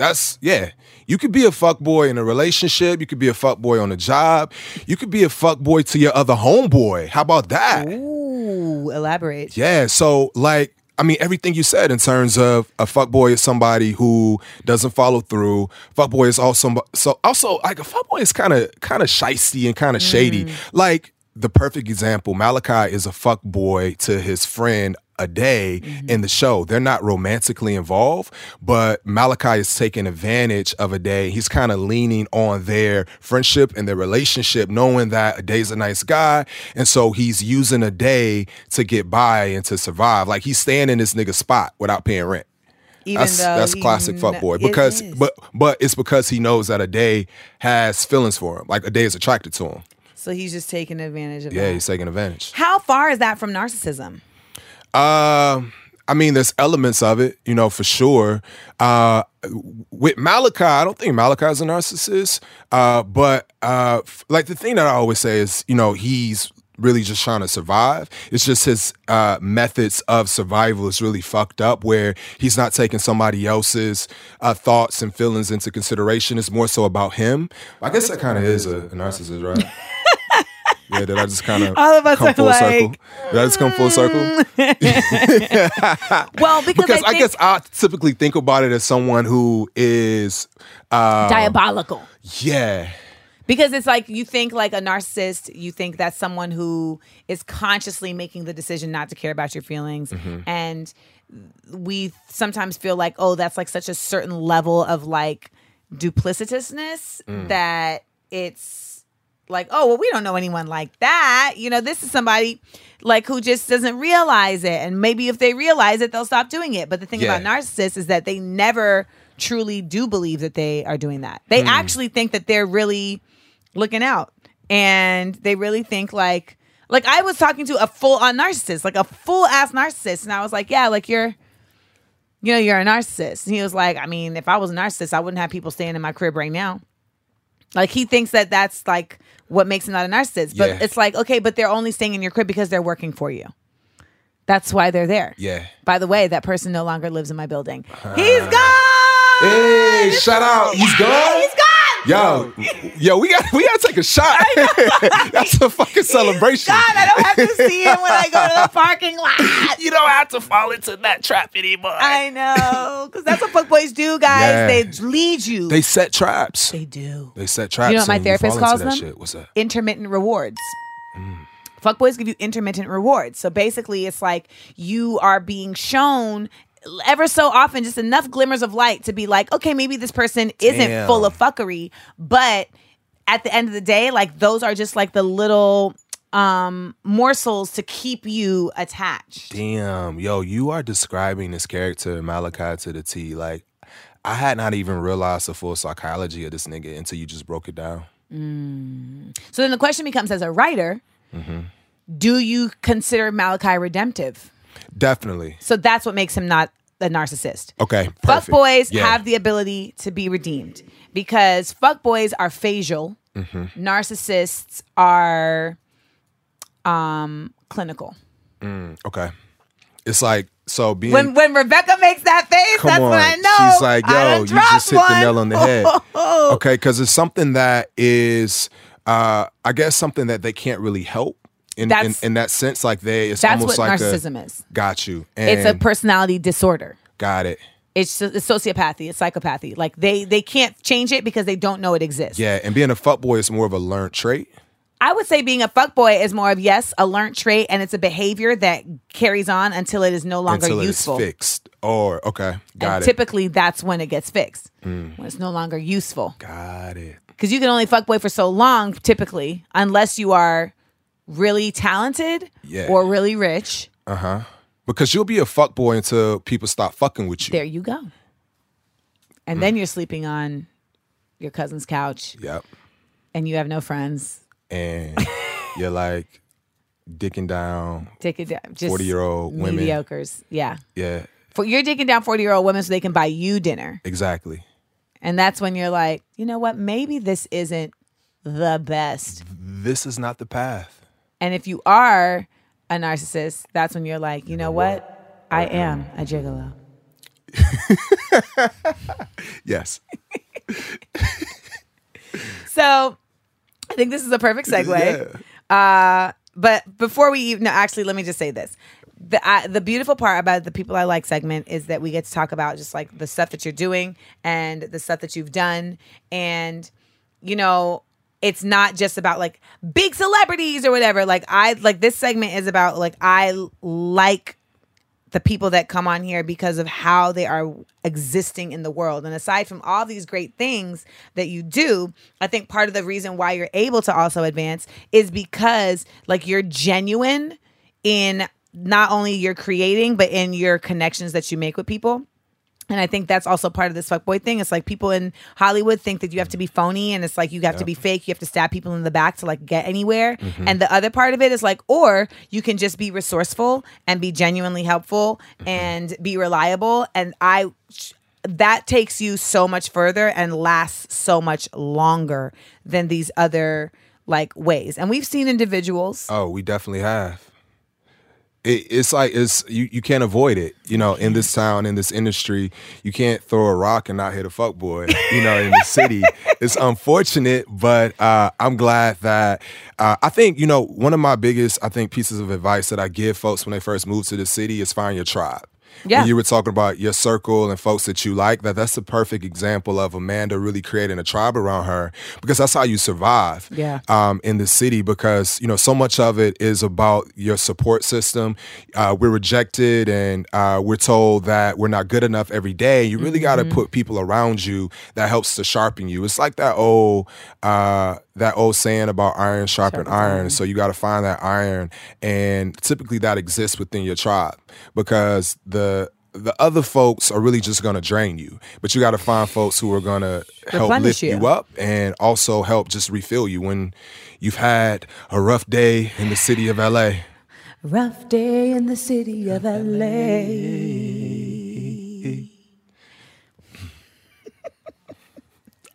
That's yeah. You could be a fuck boy in a relationship. You could be a fuck boy on a job. You could be a fuck boy to your other homeboy. How about that? Ooh, elaborate. Yeah. So like, I mean, everything you said in terms of a fuckboy is somebody who doesn't follow through. Fuckboy is also so also like a fuckboy is kind of kind of shisty and kind of shady. Mm. Like the perfect example, Malachi is a fuckboy to his friend Ade mm-hmm. in the show. They're not romantically involved, but Malachi is taking advantage of Ade. He's kind of leaning on their friendship and their relationship, knowing that Ade's a nice guy. And so he's using Ade to get by and to survive. Like he's staying in this nigga spot without paying rent. Even That's that's classic fuckboy. Because is. but but it's because he knows that Ade has feelings for him. Like Ade is attracted to him. so he's just taking advantage of Yeah, that. he's taking advantage. How far is that from narcissism? Um, I mean, there's elements of it, you know, for sure. Uh, with Malachi, I don't think Malachi's a narcissist. Uh, but uh, f- like the thing that I always say is, you know, he's really just trying to survive. It's just his uh, methods of survival is really fucked up, where he's not taking somebody else's uh, thoughts and feelings into consideration. It's more so about him. I guess that kind of is a, a narcissist, right? Yeah, did I just kind of All of us come are full like, circle? Did I just come full circle? Well, because, because I, think guess I typically think about it as someone who is, uh, diabolical. yeah, Because it's like you think like a narcissist, you think that's someone who is consciously making the decision not to care about your feelings. Mm-hmm. And we sometimes feel like, oh, that's like such a certain level of like duplicitousness Mm. that it's like, oh, well, we don't know anyone like that. You know, this is somebody like who just doesn't realize it. And maybe if they realize it, they'll stop doing it. But the thing Yeah. about narcissists is that they never truly do believe that they are doing that. They hmm. actually think that they're really looking out. And they really think like like I was talking to a full on narcissist, like a full ass narcissist, and I was like, Yeah, like you're you know, you're a narcissist. And he was like, I mean, if I was a narcissist, I wouldn't have people staying in my crib right now. Like he thinks that that's like what makes him not a narcissist. But Yeah. it's like, okay, but they're only staying in your crib because they're working for you. That's why they're there. Yeah. By the way, that person no longer lives in my building. Uh-huh. He's gone. Hey, shout out. He's gone. He's. Yo, yo, we got we gotta take a shot. That's a fucking celebration. God, I don't have to see him when I go to the parking lot. you don't have to fall into that trap anymore. I know, because that's what fuckboys do, guys. Yeah. They lead you. they set traps. They do. They set traps. You know what my therapist calls them? Shit. What's that? intermittent rewards. Mm. Fuckboys give you intermittent rewards. So basically, it's like you are being shown ever so often just enough glimmers of light to be like, okay, maybe this person isn't Damn. full of fuckery, but at the end of the day, like those are just like the little um morsels to keep you attached. Damn, yo, you are describing this character Malachi to the T. Like, I had not even realized the full psychology of this nigga until you just broke it down. So then the question becomes as a writer, Mm-hmm. do you consider Malachi redemptive? Definitely. So that's what makes him not a narcissist. Okay. Fuck Perfect. boys Yeah. have the ability to be redeemed because fuck boys are facial. Mm-hmm. Narcissists are um clinical. Okay. It's like so being. When when Rebecca makes that face, Come that's on. when I know. She's like, I yo, done you dropped just hit the one. nail on the head. okay, because it's something that is, uh, I guess, something that they can't really help. In, in, in that sense, like they, it's That's almost what like narcissism a, is. Got you. And It's a personality disorder. got it. It's, it's sociopathy. It's psychopathy. Like they they can't change it because they don't know it exists. Yeah, and being a fuckboy is more of a learned trait. I would say being a fuckboy is more of yes, a learned trait, and it's a behavior that carries on until it is no longer until useful. fixed. Or okay, got and it. Mm. typically that's when it gets fixed. When it's no longer useful. got it. Because you can only fuckboy for so long, typically, unless you are really talented Yeah. or really rich. Uh huh. Because you'll be a fuck boy until people stop fucking with you. There you go. And Mm. then you're sleeping on your cousin's couch Yep. and you have no friends. And you're like dicking down. It down. Just 40-year-old women. Mediocres. Yeah. Yeah, For you're taking down 40 year old women so they can buy you dinner. exactly. And that's when you're like, you know what? Maybe this isn't the best. This is not the path. And if you are a narcissist, that's when you're like, you know what? I am a gigolo. Yes. So I think this is a perfect segue. Yeah. Uh, but before we even, no, actually, let me just say this. The, I, the beautiful part about the people I like segment is that we get to talk about just like the stuff that you're doing and the stuff that you've done. And, you know, it's not just about like big celebrities or whatever. Like, I like this segment is about like, I like the people that come on here because of how they are existing in the world. And aside from all these great things that you do, I think part of the reason why you're able to also advance is because like you're genuine in not only your creating, but in your connections that you make with people. And I think that's also part of this fuckboy thing. It's like people in Hollywood think that you have to be phony and it's like you have to be fake. You have to stab people in the back to like get anywhere. Mm-hmm. And the other part of it is like, or you can just be resourceful and be genuinely helpful mm-hmm. and be reliable. And I, that takes you so much further and lasts so much longer than these other like ways. And we've seen individuals. Oh, we definitely have. It, it's like it's you, you can't avoid it. You know, in this town, in this industry, you can't throw a rock and not hit a fuck boy. You know, in the city, it's unfortunate, but uh, I'm glad that uh, I think you know one of my biggest I think pieces of advice that I give folks when they first move to the city is find your tribe. Yeah. When you were talking about your circle and folks that you like, that that's the perfect example of Amanda really creating a tribe around her because that's how you survive Yeah. um, in the city because you know so much of it is about your support system. Uh, we're rejected and uh, we're told that we're not good enough every day. You really got to put people around you that helps to sharpen you. It's like that old uh, that old saying about iron sharpen iron. So you got to find that iron, and typically that exists within your tribe because the the other folks are really just gonna drain you, but you got to find folks who are gonna help lift you you. up and also help just refill you when you've had a rough day in the city of LA. Rough day in the city of LA.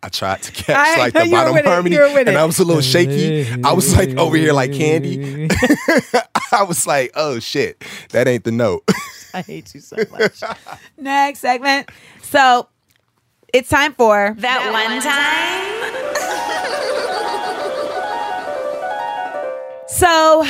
I tried to catch I like the bottom with it. harmony, You were with and. I was a little shaky. I was like over here like candy. I was like, oh shit, that ain't the note. I hate you so much. Next segment. So it's time for That one time. So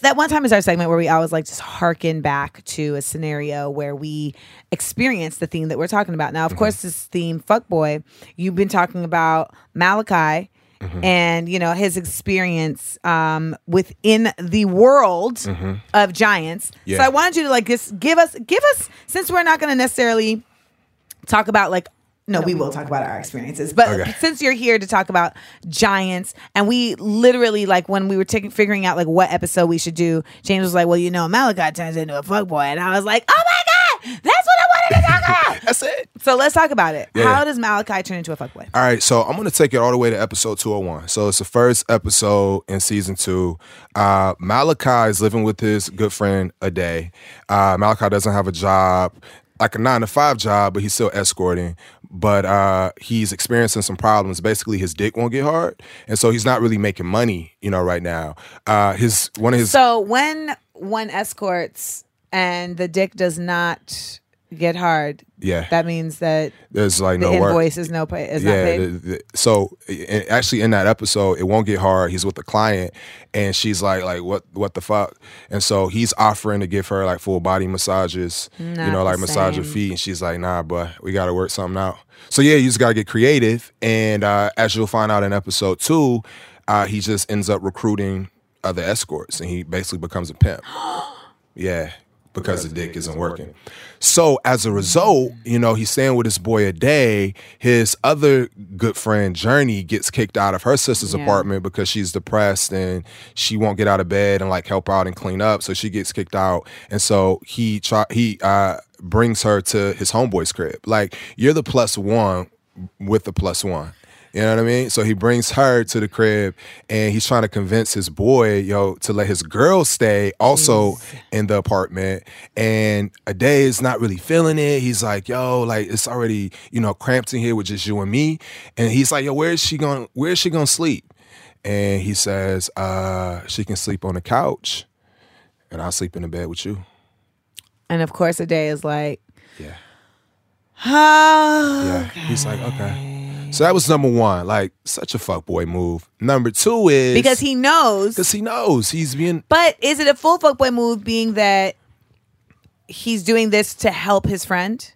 that one time is our segment where we always like just harken back to a scenario where we experience the theme that we're talking about. Now, of mm-hmm. course, this theme, fuckboy, you've been talking about Malachi mm-hmm. and you know his experience um, within the world mm-hmm. of giants. So I wanted you to like just give us give us since we're not going to necessarily talk about like no, we will talk about our experiences. But Okay. since you're here to talk about giants, and we literally like when we were taking figuring out like what episode we should do, James was like, "Well, you know, Malachi turns into a fuckboy," and I was like, "Oh my god, that's what I wanted to talk about." That's it. so let's talk about it. Yeah, How does Malachi turn into a fuckboy? All right, so I'm gonna take it all the way to episode 201. So it's the first episode in season two. Uh, Malachi is living with his good friend Ade. Uh, Malachi doesn't have a job, like a nine to five job, but he's still escorting. But uh, he's experiencing some problems. Basically, his dick won't get hard, and so he's not really making money, you know, right now. Uh, his one of his So when one escorts and the dick does not get hard, yeah, that means that there's like the no work. is no pay, is not yeah, paid. the- the- so and actually in that episode, it won't get hard. He's with the client, and she's like, like what, what the fuck? And so he's offering to give her like full body massages, you know, like massage her feet, and she's like, nah, but we got to work something out. So yeah, you just gotta get creative, and uh, as you'll find out in episode two, uh, he just ends up recruiting other escorts, and he basically becomes a pimp. Yeah, because the dick isn't working. So as a result, you know, he's staying with his boy Ade. His other good friend, Journey, gets kicked out of her sister's Yeah. apartment because she's depressed and she won't get out of bed and like help out and clean up. So she gets kicked out. And so he try he uh brings her to his homeboy's crib. Like, you're the plus one with the plus one. You know what I mean? So he brings her to the crib and he's trying to convince his boy, yo, to let his girl stay also in the apartment. And Ade is not really feeling it. He's like, yo, like it's already, you know, cramped in here with just you and me. And he's like, yo, where is she going where is she gonna sleep? And he says, uh, she can sleep on the couch and I'll sleep in the bed with you. and of course, Ade is like, Yeah. oh, Yeah. He's like, okay. So that was number one. Like, such a fuckboy move. Number two is because he knows. because he knows he's being But is it a full fuckboy move, being that he's doing this to help his friend?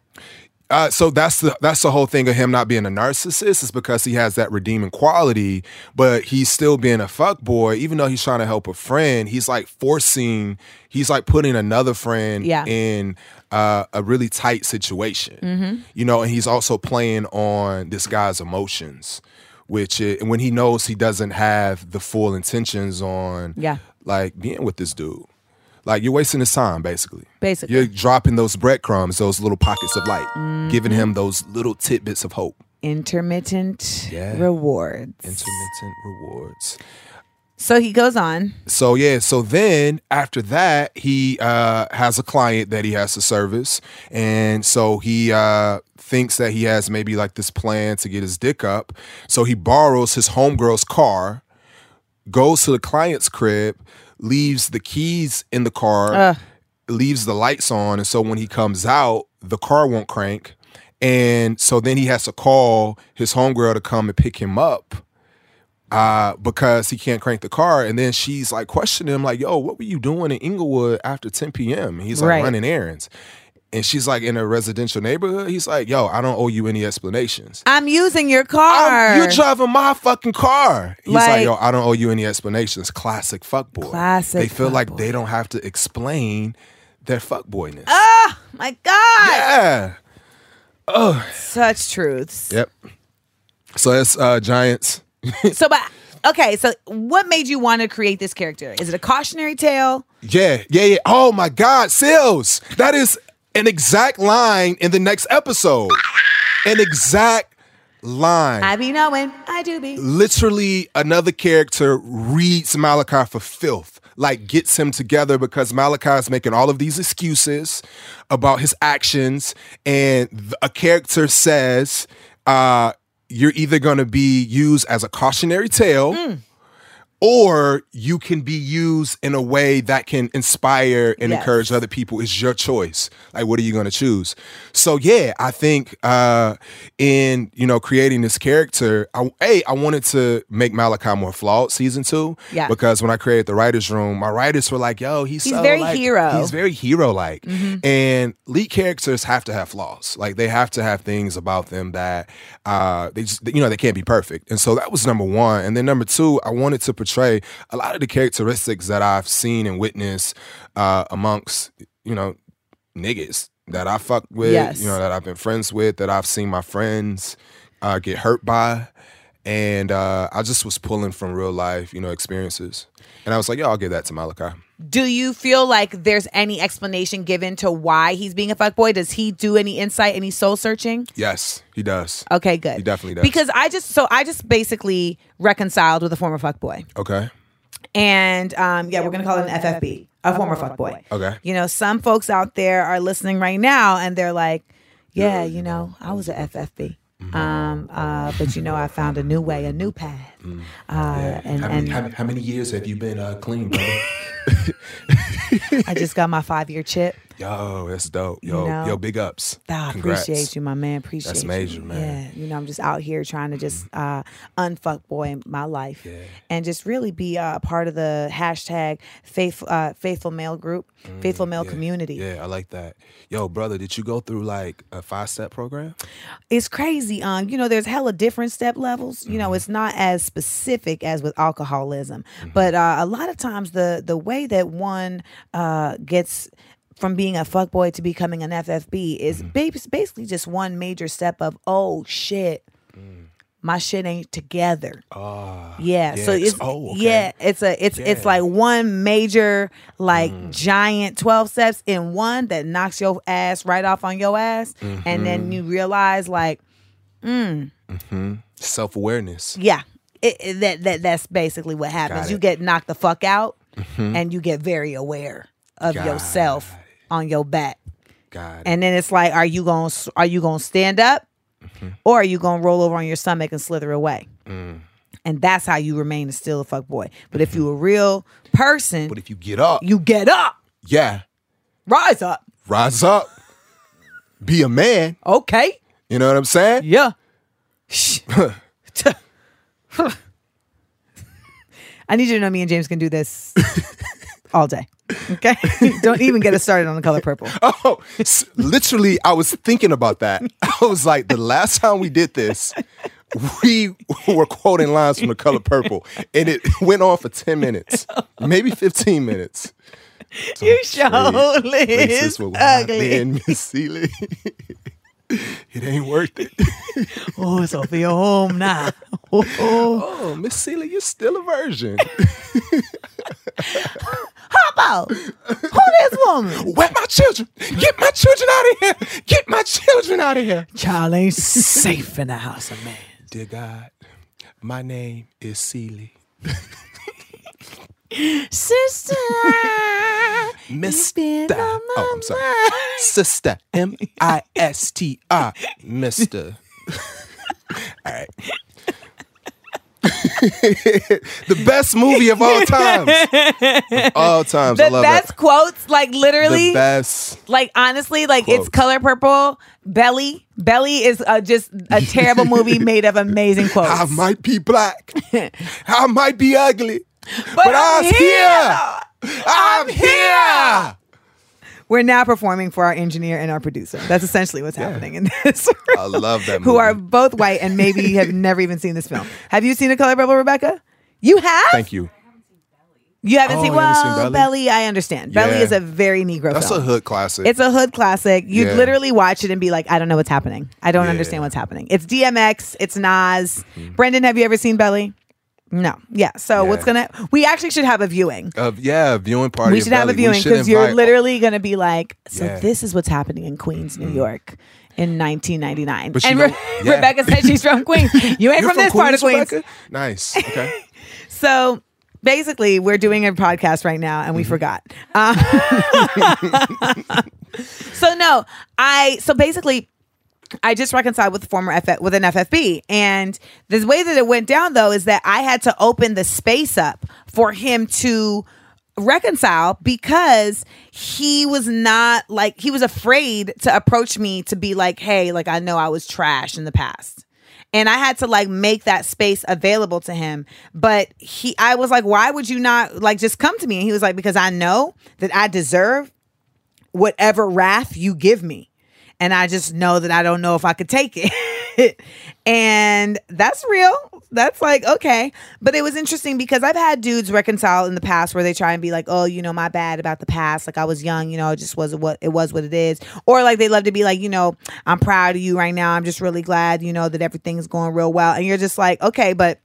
uh, so that's the that's the whole thing of him not being a narcissist is because he has that redeeming quality, but he's still being a fuckboy, even though he's trying to help a friend. He's like forcing, he's like putting another friend Yeah. in uh, a really tight situation, you know, and he's also playing on this guy's emotions, which when he knows he doesn't have the full intentions on, Yeah. like being with this dude. Like you're wasting his time, basically. Basically. you're dropping those breadcrumbs, those little pockets of light, Mm-hmm. giving him those little tidbits of hope. Intermittent Yeah. rewards. Intermittent rewards. So he goes on. So yeah, so then after that, he uh, has a client that he has to service, and so he uh, thinks that he has maybe like this plan to get his dick up. So he borrows his homegirl's car, goes to the client's crib, leaves the keys in the car, Ugh. leaves the lights on, and so when he comes out, the car won't crank, and so then he has to call his homegirl to come and pick him up uh, because he can't crank the car. And then she's like questioning him, like, yo, what were you doing in Inglewood after 10 p.m.? He's like Right. running errands. And she's like in a residential neighborhood. He's like, yo, I don't owe you any explanations. I'm using your car. I'm- you're driving my fucking car. He's like, Like- yo, I don't owe you any explanations. Classic fuckboy. Classic They feel like fuckboy. they don't have to explain their fuckboyness. oh my God. yeah. Oh. Such truths. Yep. So that's uh, Giants. So, but okay. So, what made you want to create this character? Is it a cautionary tale? Yeah, yeah, yeah. Oh my God, Sales. That is an exact line in the next episode. An exact line. I be knowing. I do be. Literally, another character reads Malachi for filth, like gets him together because Malachi is making all of these excuses about his actions, and a character says, uh, you're either going to be used as a cautionary tale Mm. Or you can be used in a way that can inspire and Yes. encourage other people it's your choice like what are you going to choose so yeah i think uh in you know creating this character I, a i wanted to make malachi more flawed season two Yeah. because when i created the writers room my writers were like yo he's, He's so, very like- hero. Mm-hmm. he's very hero like and lead characters have to have flaws like they have to have things about them that uh they just you know they can't be perfect and so that was number one and then number two i wanted to portray a lot of the characteristics that i've seen and witnessed uh amongst you know niggas that i fuck with Yes. you know that i've been friends with that i've seen my friends uh get hurt by. And uh i just was pulling from real life you know experiences. And i was like yo i'll give that to malachi Do you feel like there's any explanation given to why he's being a fuckboy? Does he do any insight, any soul searching? yes he does Okay, good. He definitely does. Because I just so I just basically reconciled with a former fuckboy. okay And um, yeah, we're gonna call it an FFB, a former fuckboy. Okay. You know, some folks out there are listening right now and they're like, Yeah, you know, I was a FFB. Mm-hmm. Um, uh, but you know, I found a new way, a new path. Mm. Uh, and how, and many, how, how many years have you been uh, clean, brother? I just got my five year chip. Yo, that's dope. Yo, You know? yo, big ups. I appreciate you, my man. Appreciate That's you. major, man. Yeah, you know, I'm just out here trying to just uh, unfuck boy my life, Yeah. and just really be uh, a part of the hashtag faithful uh, faithful male group, faithful male Mm, Yeah, community. Yeah, I like that. Yo, brother, did you go through like a five step program? It's crazy. Um, you know, there's hella different step levels. You know, Mm-hmm. it's not as specific as with alcoholism, but uh, a lot of times the the way that one uh, gets from being a fuckboy to becoming an FFB is Mm-hmm. basically just one major step of oh shit, my shit ain't together. Ah, Yeah, so it's- it's oh, okay. yeah, it's a it's it's like one major like giant 12 steps in one that knocks your ass right off on your ass and Mm-hmm. then you realize like hmm, self awareness. yeah, it, it- that that that's basically what happens. You get knocked the fuck out and you get very aware of Got yourself on your back. God. And then it's like are you going to are you going to stand up mm-hmm. or are you going to roll over on your stomach and slither away? Mm. And that's how you remain still a fuck boy. But if you mm-hmm. a real person, but if you get up, you get up, yeah, rise up. rise up, be a man. Okay. You know what I'm saying? Yeah. I need you to know me and James can do this all day. Okay? Don't even get us started on the color purple. Oh, s- literally, I was thinking about that. I was like, the last time we did this, we were quoting lines from The Color Purple, and it went on for 10 minutes, maybe 15 minutes. You show Liz ugly. and Miss Celie. it ain't worth it. Oh, Sofia home now. Oh, Oh, Miss Celie, you're still a virgin. Harpo. Who this woman? Where my children? Get my children out of here. Get my children out of here. Child ain't safe in the house of man. Dear God, my name is Celie. Sister. Mister. been on oh, my Oh, I'm sorry. Sister. M I S T R. Mister. all right. the best movie of all times. Of all times. I The love best that. quotes, like literally. The best. Like honestly, like Quotes. it's color purple. Belly, Belly is uh, just a terrible movie made of amazing quotes. I might be black. I might be ugly. but, But I'm I'm here. here. I'm here. We're now performing for our engineer and our producer. That's essentially what's happening in this. room. I love that movie. Who are both white and maybe have never even seen this film. Have you seen A Color Purple, Rebecca? You have. Thank you. You haven't Oh, seen you haven't seen Belly? I understand. Belly is a very Negro film. That's film. a hood classic. It's a hood classic. You'd Yeah. literally watch it and be like, I don't know what's happening. I don't Yeah. understand what's happening. It's DMX. It's Nas. Mm-hmm. Brendan, have you ever seen Belly? No. Yeah. So Yeah. what's gonna? We actually should have a viewing. Uh, yeah, viewing party. we should have a viewing because you're literally gonna be like, so Yeah. Mm-hmm. this is what's happening in Queens, New York. In 1999, But and Re- yeah. Rebecca said she's from Queens. You ain't You're from, this part of Queens. Rebecca? Nice. Okay. So basically, we're doing a podcast right now, and we Mm-hmm. forgot. Uh, so no, I. So basically, I just reconciled with former FF, with an FFB, and the way that it went down though is that I had to open the space up for him to reconcile because he was not like he was afraid to approach me to be like, hey, like I know I was trash in the past. And I had to like make that space available to him. But he I was like, why would you not like just come to me? And he was like, because I know that I deserve whatever wrath you give me. And I just know that I don't know if I could take it. and that's real. That's like, okay. But it was interesting because I've had dudes reconcile in the past where they try and be like, oh, you know, my bad about the past. Like I was young, you know, it just wasn't what it was what it is. Or like they love to be like, you know, I'm proud of you right now. I'm just really glad, you know, that everything's going real well. And you're just like, okay, but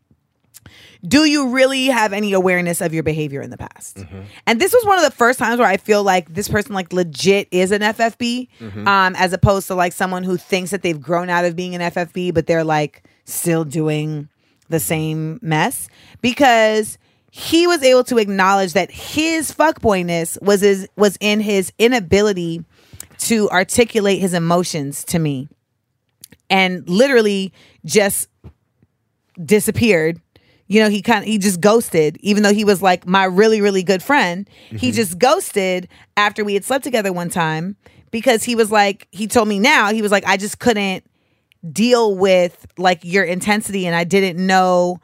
do you really have any awareness of your behavior in the past? Mm-hmm. And this was one of the first times where I feel like this person like legit is an FFB, Mm-hmm. um, as opposed to like someone who thinks that they've grown out of being an FFB, but they're like still doing the same mess because he was able to acknowledge that his fuckboyness was his was in his inability to articulate his emotions to me and literally just disappeared. You know, he kind of he just ghosted, even though he was like my really really good friend. He mm-hmm. just ghosted after we had slept together one time because he was like he told me now he was like I just couldn't deal with like your intensity and I didn't know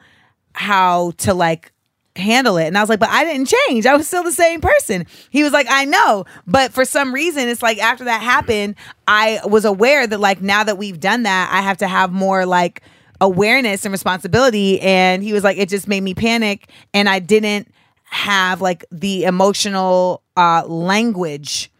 how to like handle it. And I was like, but I didn't change. I was still the same person. He was like, I know. But for some reason, it's like after that happened, I was aware that like now that we've done that, I have to have more like awareness and responsibility. And he was like, it just made me panic. And I didn't have like the emotional uh language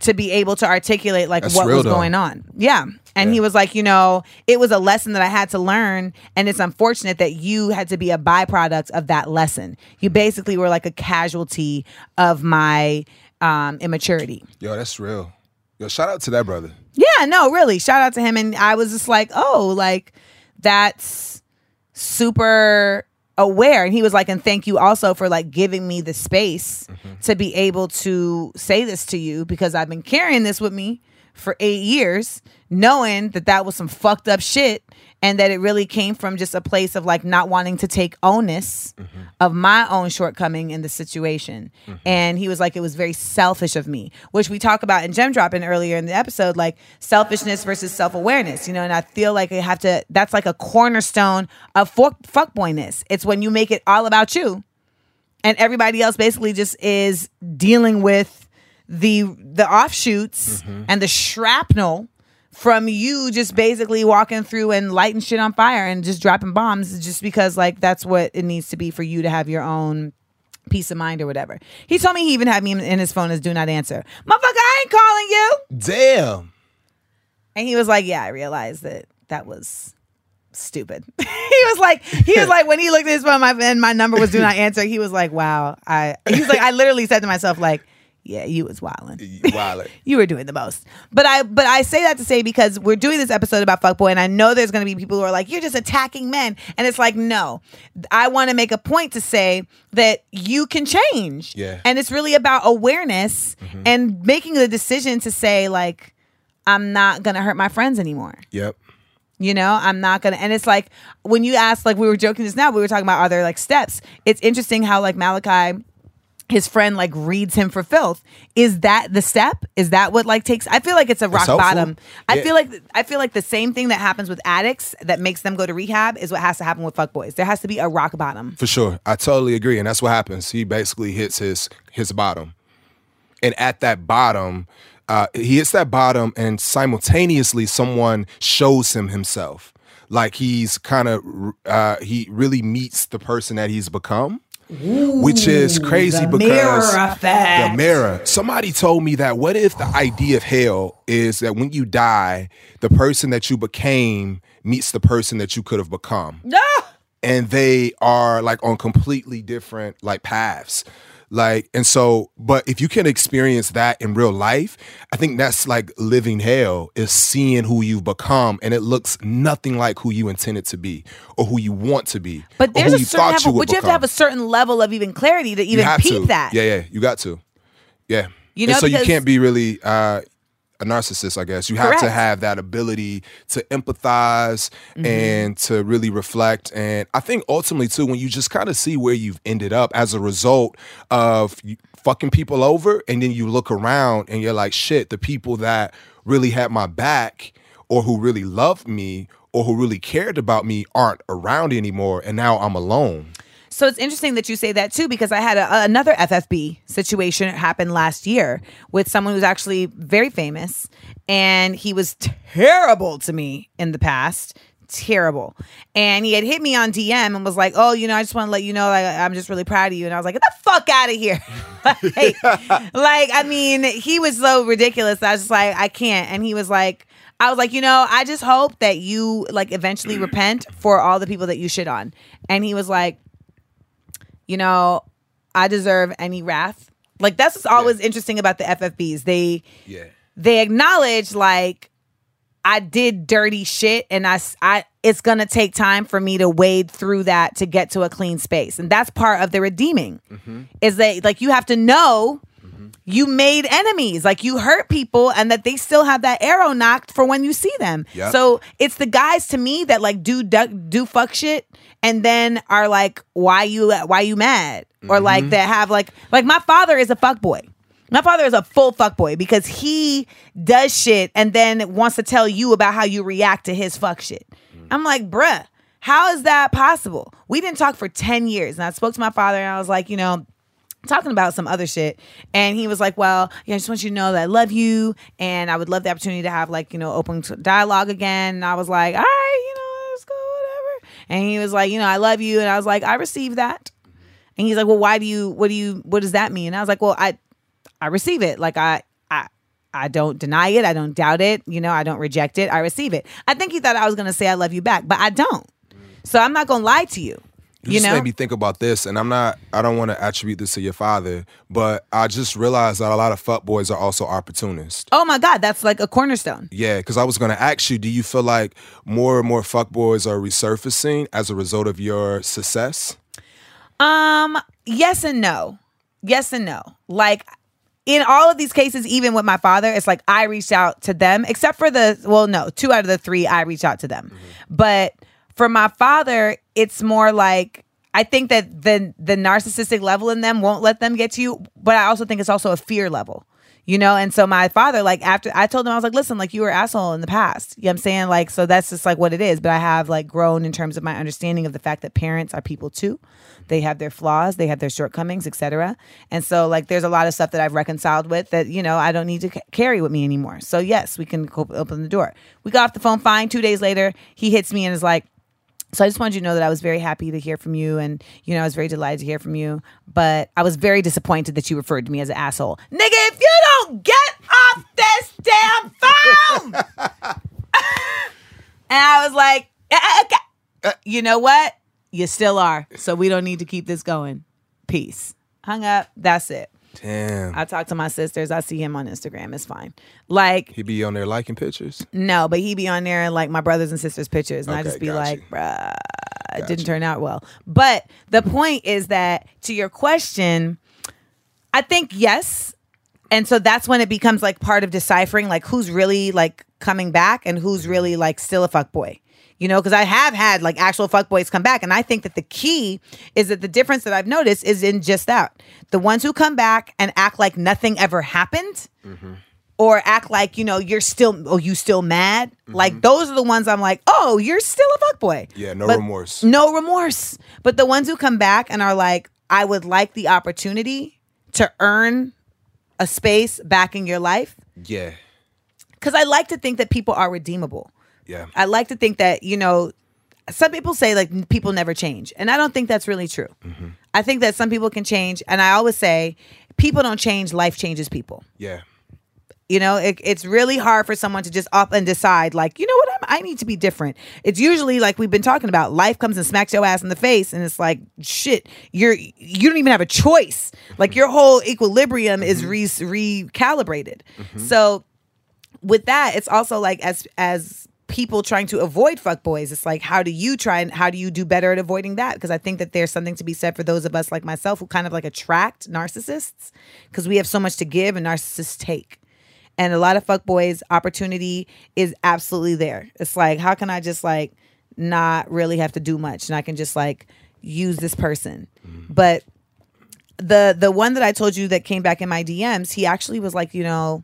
to be able to articulate like That's what was though. going on. Yeah. And he was like, you know, it was a lesson that I had to learn. And it's unfortunate that you had to be a byproduct of that lesson. You basically were like a casualty of my um, immaturity. Yo, that's real. Yo, shout out to that brother. Yeah, no, really. Shout out to him. And I was just like, oh, like that's super aware. And he was like, and thank you also for like giving me the space mm-hmm. to be able to say this to you because I've been carrying this with me for eight years, knowing that that was some fucked up shit and that it really came from just a place of like not wanting to take onus mm-hmm. of my own shortcoming in the situation. Mm-hmm. And he was like, it was very selfish of me, which we talk about in Gem Dropping earlier in the episode, like selfishness versus self awareness, you know. And I feel like I have to, that's like a cornerstone of fuck, fuckboyness. It's when you make it all about you and everybody else basically just is dealing with the the offshoots mm-hmm. and the shrapnel from you just basically walking through and lighting shit on fire and just dropping bombs just because like that's what it needs to be for you to have your own peace of mind or whatever. He told me he even had me in his phone as do not answer. Motherfucker, I ain't calling you. Damn. And he was like, "Yeah, I realized that that was stupid." he was like, he was like, when he looked at his phone, my and my number was do not answer. He was like, "Wow." I he was like, I literally said to myself, like, "Yeah, you was wilding." Wild. you were doing the most. But I but I say that to say because we're doing this episode about fuckboy and I know there's going to be people who are like you're just attacking men and it's like no. I want to make a point to say that you can change. Yeah. And it's really about awareness mm-hmm. and making the decision to say like I'm not going to hurt my friends anymore. Yep. You know, I'm not gonna. And it's like when you asked, like we were joking just now, we were talking about are there like steps? It's interesting how like Malachi, his friend, like reads him for filth. Is that the step? Is that what like takes? I feel like it's a rock helpful. bottom. I Yeah. feel like I feel like the same thing that happens with addicts that makes them go to rehab is what has to happen with fuckboys. There has to be a rock bottom. For sure. I totally agree. And that's what happens. He basically hits his his bottom. And at that bottom, uh, he hits that bottom and simultaneously someone shows him himself. Like he's kind of uh, he really meets the person that he's become. Which is crazy the because mirror effect. the mirror. Somebody told me that what if the idea of hell is that when you die, the person that you became meets the person that you could have become No. and they are like on completely different like paths like and so but if you can experience that in real life i think that's like living hell is seeing who you've become and it looks nothing like who you intended to be or who you want to be But there's a you certain thought level, would but you have to have a certain level of even clarity to even peep to. that. yeah yeah you got to yeah You And know, so you can't be really uh a narcissist, I guess. You have to have that ability to empathize Mm-hmm. and to really reflect. And I think ultimately, too, when you just kind of see where you've ended up as a result of fucking people over, and then you look around and you're like, shit, the people that really had my back or who really loved me or who really cared about me aren't around anymore. And now I'm alone. So it's interesting that you say that too, because I had a, another FFB situation happen last year with someone who's actually very famous, and he was terrible to me in the past. Terrible. And he had hit me on DM and was like, Oh, you know, I just want to let you know, like, I'm just really proud of you. And I was like, Get the fuck out of here. like, like, I mean, he was so ridiculous. I was just like, I can't. And he was like, I was like, you know, I just hope that you like eventually repent for all the people that you shit on. And he was like, you know, I deserve any wrath. Like that's what's always interesting about the FFBs. They Yeah. they acknowledge like I did dirty shit and I, I it's going to take time for me to wade through that to get to a clean space. And that's part of the redeeming. Mm-hmm. Is that like you have to know you made enemies, like you hurt people and that they still have that arrow knocked for when you see them. Yep. So it's the guys to me that like do duck, do fuck shit and then are like why you why you mad or like mm-hmm. that have like like my father is a fuck boy. My father is a full fuck boy because he does shit and then wants to tell you about how you react to his fuck shit. Mm. I'm like, bruh, how is that possible? We didn't talk for 10 years. And I spoke to my father and I was like, you know, talking about some other shit and he was like well yeah i just want you to know that i love you and i would love the opportunity to have like you know open dialogue again and i was like all right you know let's go whatever and he was like you know i love you and i was like i received that and he's like well why do you what do you what does that mean and i was like well i i receive it like i i I don't deny it. I don't doubt it. You know, I don't reject it. I receive it. I think he thought I was going to say I love you back, but I don't. So I'm not going to lie to you. You, You just know? made me think about this, and I'm not. I don't want to attribute this to your father, but I just realized that a lot of fuckboys are also opportunists. oh my God, that's like a cornerstone. Yeah, because I was going to ask you, do you feel like more and more fuckboys are resurfacing as a result of your success? Um, yes and no. Yes and no. Like in all of these cases, even with my father, it's like I reached out to them, except for the well, no, two out of the three I reached out to them. But for my father, it's more like I think that the the narcissistic level in them won't let them get to you, but I also think it's also a fear level. You know, and so my father, like after I told him, I was like, listen, like you were asshole in the past. You know what I'm saying? Like, so that's just like what it is. But I have like grown in terms of my understanding of the fact that parents are people too. They have their flaws, they have their shortcomings, etc. And so like there's a lot of stuff that I've reconciled with that, you know, I don't need to ca- carry with me anymore. So yes, we can open the door. We got off the phone fine. Two days later, he hits me and is like, so I just wanted you to know that I was very happy to hear from you, and you know I was very delighted to hear from you. But I was very disappointed that you referred to me as an asshole, nigga. If you don't get off this damn phone, and I was like, "Eh, eh, okay. you know what? You still are. So we don't need to keep this going. Peace. Hung up. That's it. Damn. I talk to my sisters. I see him on Instagram. It's fine. Like he be on there liking pictures. no, but he be on there and like my brothers and sisters' pictures, and I just be like, you. bruh, it didn't turn out well. But the point is that to your question, I think yes. And so that's when it becomes like part of deciphering like who's really like coming back and who's really like still a fuck boy. You know, because I have had like actual fuck boys come back. And I think that the key is that the difference that I've noticed is in just that. The ones who come back and act like nothing ever happened mm-hmm. or act like, you know, you're still oh, you still mad. Mm-hmm. Like those are the ones I'm like, oh, you're still a fuck boy. Yeah, no But- remorse. No remorse. But the ones who come back and are like, I would like the opportunity to earn a space back in your life. Yeah, Because I like to think that people are redeemable. Yeah. I like to think that, you know, some people say like people never change. And I don't think that's really true. Mm-hmm. I think that some people can change. And I always say, people don't change, life changes people. Yeah. You know, it, it's really hard for someone to just up and decide, like, you know what, I'm, I need to be different. It's usually like we've been talking about. Life comes and smacks your ass in the face, and it's like, shit, you're you don't even have a choice. Mm-hmm. Like your whole equilibrium is mm-hmm. re- recalibrated. So with that, it's also like as as people trying to avoid fuckboys, it's like how do you try and how do you do better at avoiding that? Because I think that there's something to be said for those of us like myself who kind of like attract narcissists because we have so much to give and narcissists take. And a lot of fuckboys opportunity is absolutely there. It's like, how can I just like not really have to do much and I can just like use this person. Mm-hmm. But the the one that I told you that came back in my DMs, he actually was like, you know,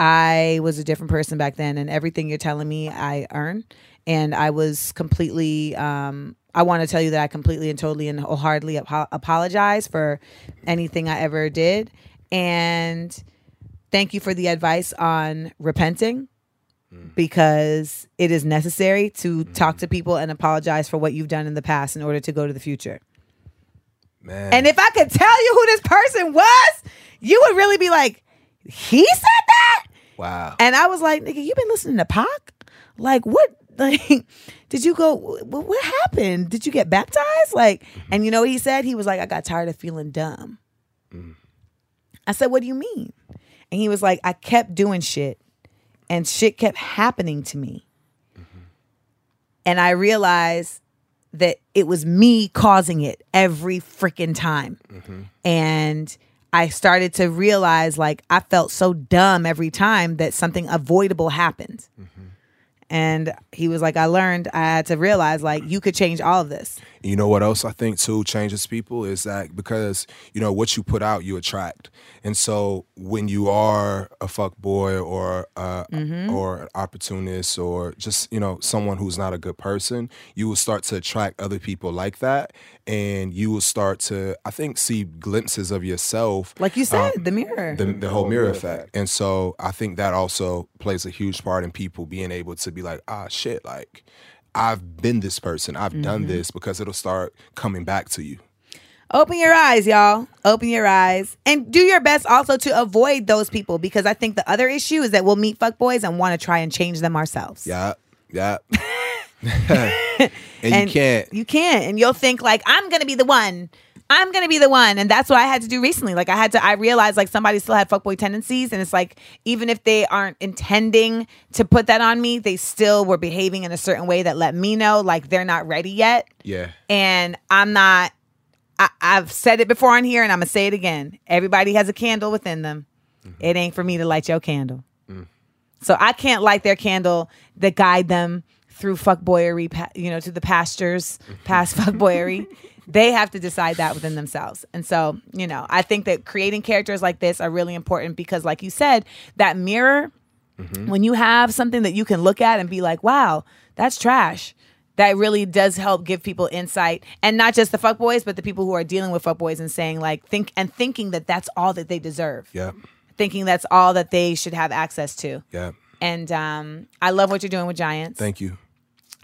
I was a different person back then, and everything you're telling me, I earn. And I was completely, um, I want to tell you that I completely and totally and wholeheartedly apo- apologize for anything I ever did. And thank you for the advice on repenting because it is necessary to talk to people and apologize for what you've done in the past in order to go to the future. Man. And if I could tell you who this person was, you would really be like, he said that? Wow. And I was like, nigga, you been listening to Pac? Like, what? Like, did you go? What, what happened? Did you get baptized? Like, mm-hmm. and you know what he said? He was like, I got tired of feeling dumb. Mm. I said, What do you mean? And he was like, I kept doing shit, and shit kept happening to me. Mm-hmm. And I realized that it was me causing it every freaking time. Mm-hmm. And I started to realize like I felt so dumb every time that something avoidable happened. Mm-hmm. And he was like, I learned I had to realize like you could change all of this. You know what else I think too changes people is that because you know what you put out you attract, and so when you are a fuck boy or uh, or an opportunist or just you know someone who's not a good person, you will start to attract other people like that, and you will start to I think see glimpses of yourself Like you said, the mirror. the, the whole mirror effect. And so I think that also plays a huge part in people being able to be like, ah, shit, like I've been this person, I've done mm-hmm. this because it'll start coming back to you. Open your eyes, y'all. Open your eyes. And do your best also to avoid those people because I think the other issue is that we'll meet fuckboys and want to try and change them ourselves. Yeah, yeah. and, you can't. You can't. And you'll think like, I'm gonna be the one. I'm gonna be the one. And that's what I had to do recently. Like I had to I realized like somebody still had fuckboy tendencies. And it's like, even if they aren't intending to put that on me, they still were behaving in a certain way that let me know like they're not ready yet. Yeah. And I'm not I, I've said it before on here and I'm gonna say it again. Everybody has a candle within them. Mm-hmm. It ain't for me to light your candle. Mm. So I can't light their candle that guide them through fuckboyery, you know, to the pastures mm-hmm. past fuckboyery. They have to decide that within themselves. And so, you know, I think that creating characters like this are really important because, like you said, that mirror, when you have something that you can look at and be like, wow, that's trash. That really does help give people insight, and not just the fuckboys, but the people who are dealing with fuckboys and saying like think and thinking that that's all that they deserve, Yeah. thinking that's all that they should have access to. Yeah. And um, I love what you're doing with Giants. Thank you.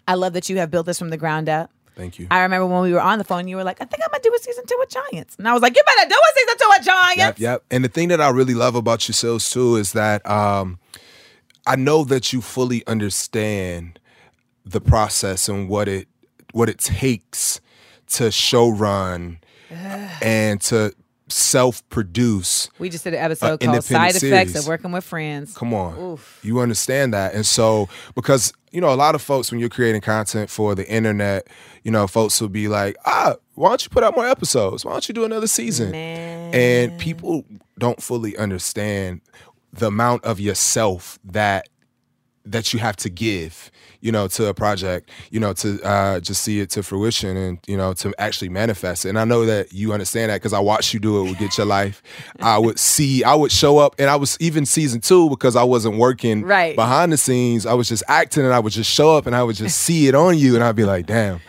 I love that you have built this from the ground up. Thank you. I remember when we were on the phone, you were like, I think I'm gonna do a season two with Giants. And I was like, You better do a season two with Giants. Yep, yep. And the thing that I really love about yourselves too is that um, I know that you fully understand the process and what it what it takes to show run and to self produce. We just did an episode Uh, called Side independent Effects of Working with Friends. Come on. You understand that. And so, because, you know, a lot of folks, when you're creating content for the internet, you know, folks will be like, ah, why don't you put out more episodes? Why don't you do another season? And people don't fully understand the amount of yourself that that you have to give, you know, to a project, you know, to uh, just see it to fruition and, you know, to actually manifest it. And I know that you understand that because I watched you do it with Get Your Life. I would see, I would show up and I was even season two because I wasn't working Right. behind the scenes. I was just acting and I would just show up and I would just see it on you and I'd be like, damn,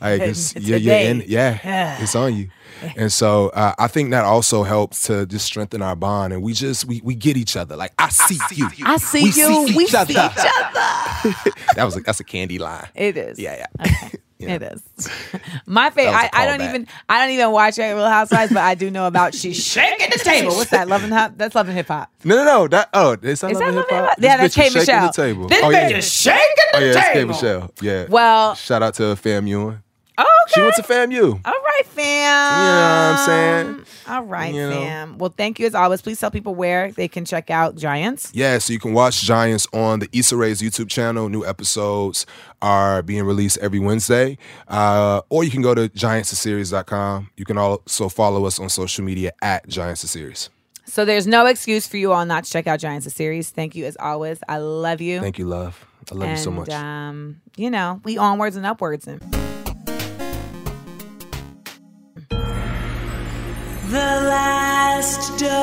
like, it's, yeah, yeah, Today. and, yeah, it's on you. And so uh, I think that also helps to just strengthen our bond, and we just we, we get each other. Like I see, you, I see we you. see we each see other. each other. that was a, that's a candy line. It is. Yeah, yeah. Yeah. It is. My favorite. I, was I, a I don't callback. even. I don't even watch Real Housewives, but I do know about she's shaking the table. What's that? Loving and hip. That's loving hip hop. No, no, no. That oh, is that Is Love that Hip and Hop? Hip Hop? Yeah, that's K. shaking Michelle. The table. This oh, bitch yeah. is shaking the Oh yeah, it's K. table. Michelle. Yeah. Well- shout out to FAMU. Oh, okay. She went to FAMU. All right, fam. You know what I'm saying? All right, You know. fam. Well, thank you as always. Please tell people where they can check out Giants. Yeah, so you can watch Giants on the Issa Rae's YouTube channel. New episodes are being released every Wednesday. Uh, or you can go to giantsseries.com. You can also follow us on social media at Giants Series. So there's no excuse for you all not to check out Giants the series. Thank you as always. I love you. Thank you, love. I love and, you so much. Um, you know, we onwards and upwards and The last dose.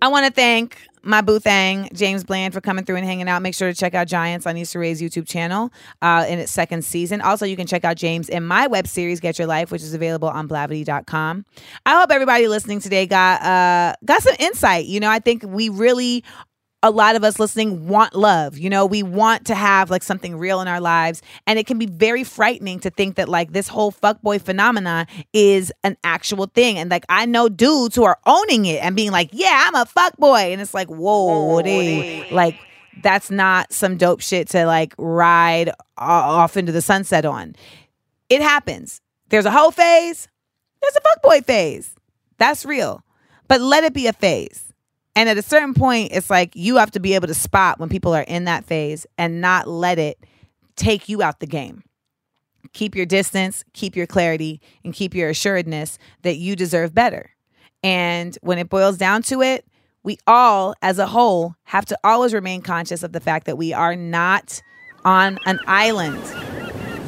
I want to thank my boo thang, James Bland, for coming through and hanging out. Make sure to check out Giants on Issa Rae's YouTube channel uh, in its second season. Also, you can check out James in my web series, Get Your Life, which is available on blavity.com. I hope everybody listening today got uh, got some insight. You know, I think we really a lot of us listening want love. You know, we want to have like something real in our lives. And it can be very frightening to think that like this whole fuckboy phenomena is an actual thing. And like I know dudes who are owning it and being like, yeah, I'm a fuckboy. And it's like, whoa, they, like that's not some dope shit to like ride off into the sunset on. It happens. There's a whole phase, there's a fuckboy phase. That's real. But let it be a phase. And at a certain point, it's like you have to be able to spot when people are in that phase and not let it take you out the game. Keep your distance, keep your clarity, and keep your assuredness that you deserve better. And when it boils down to it, we all, as a whole, have to always remain conscious of the fact that we are not on an island.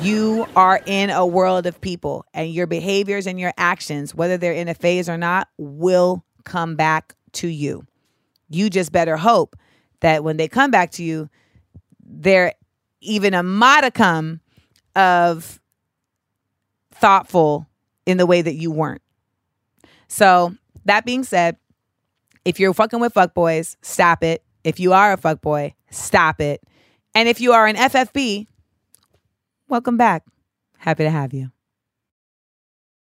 You are in a world of people, and your behaviors and your actions, whether they're in a phase or not, will come back to you. You just better hope that when they come back to you, they're even a modicum of thoughtful in the way that you weren't. So, that being said, if you're fucking with fuckboys, stop it. If you are a fuckboy, stop it. And if you are an FFB, welcome back. Happy to have you.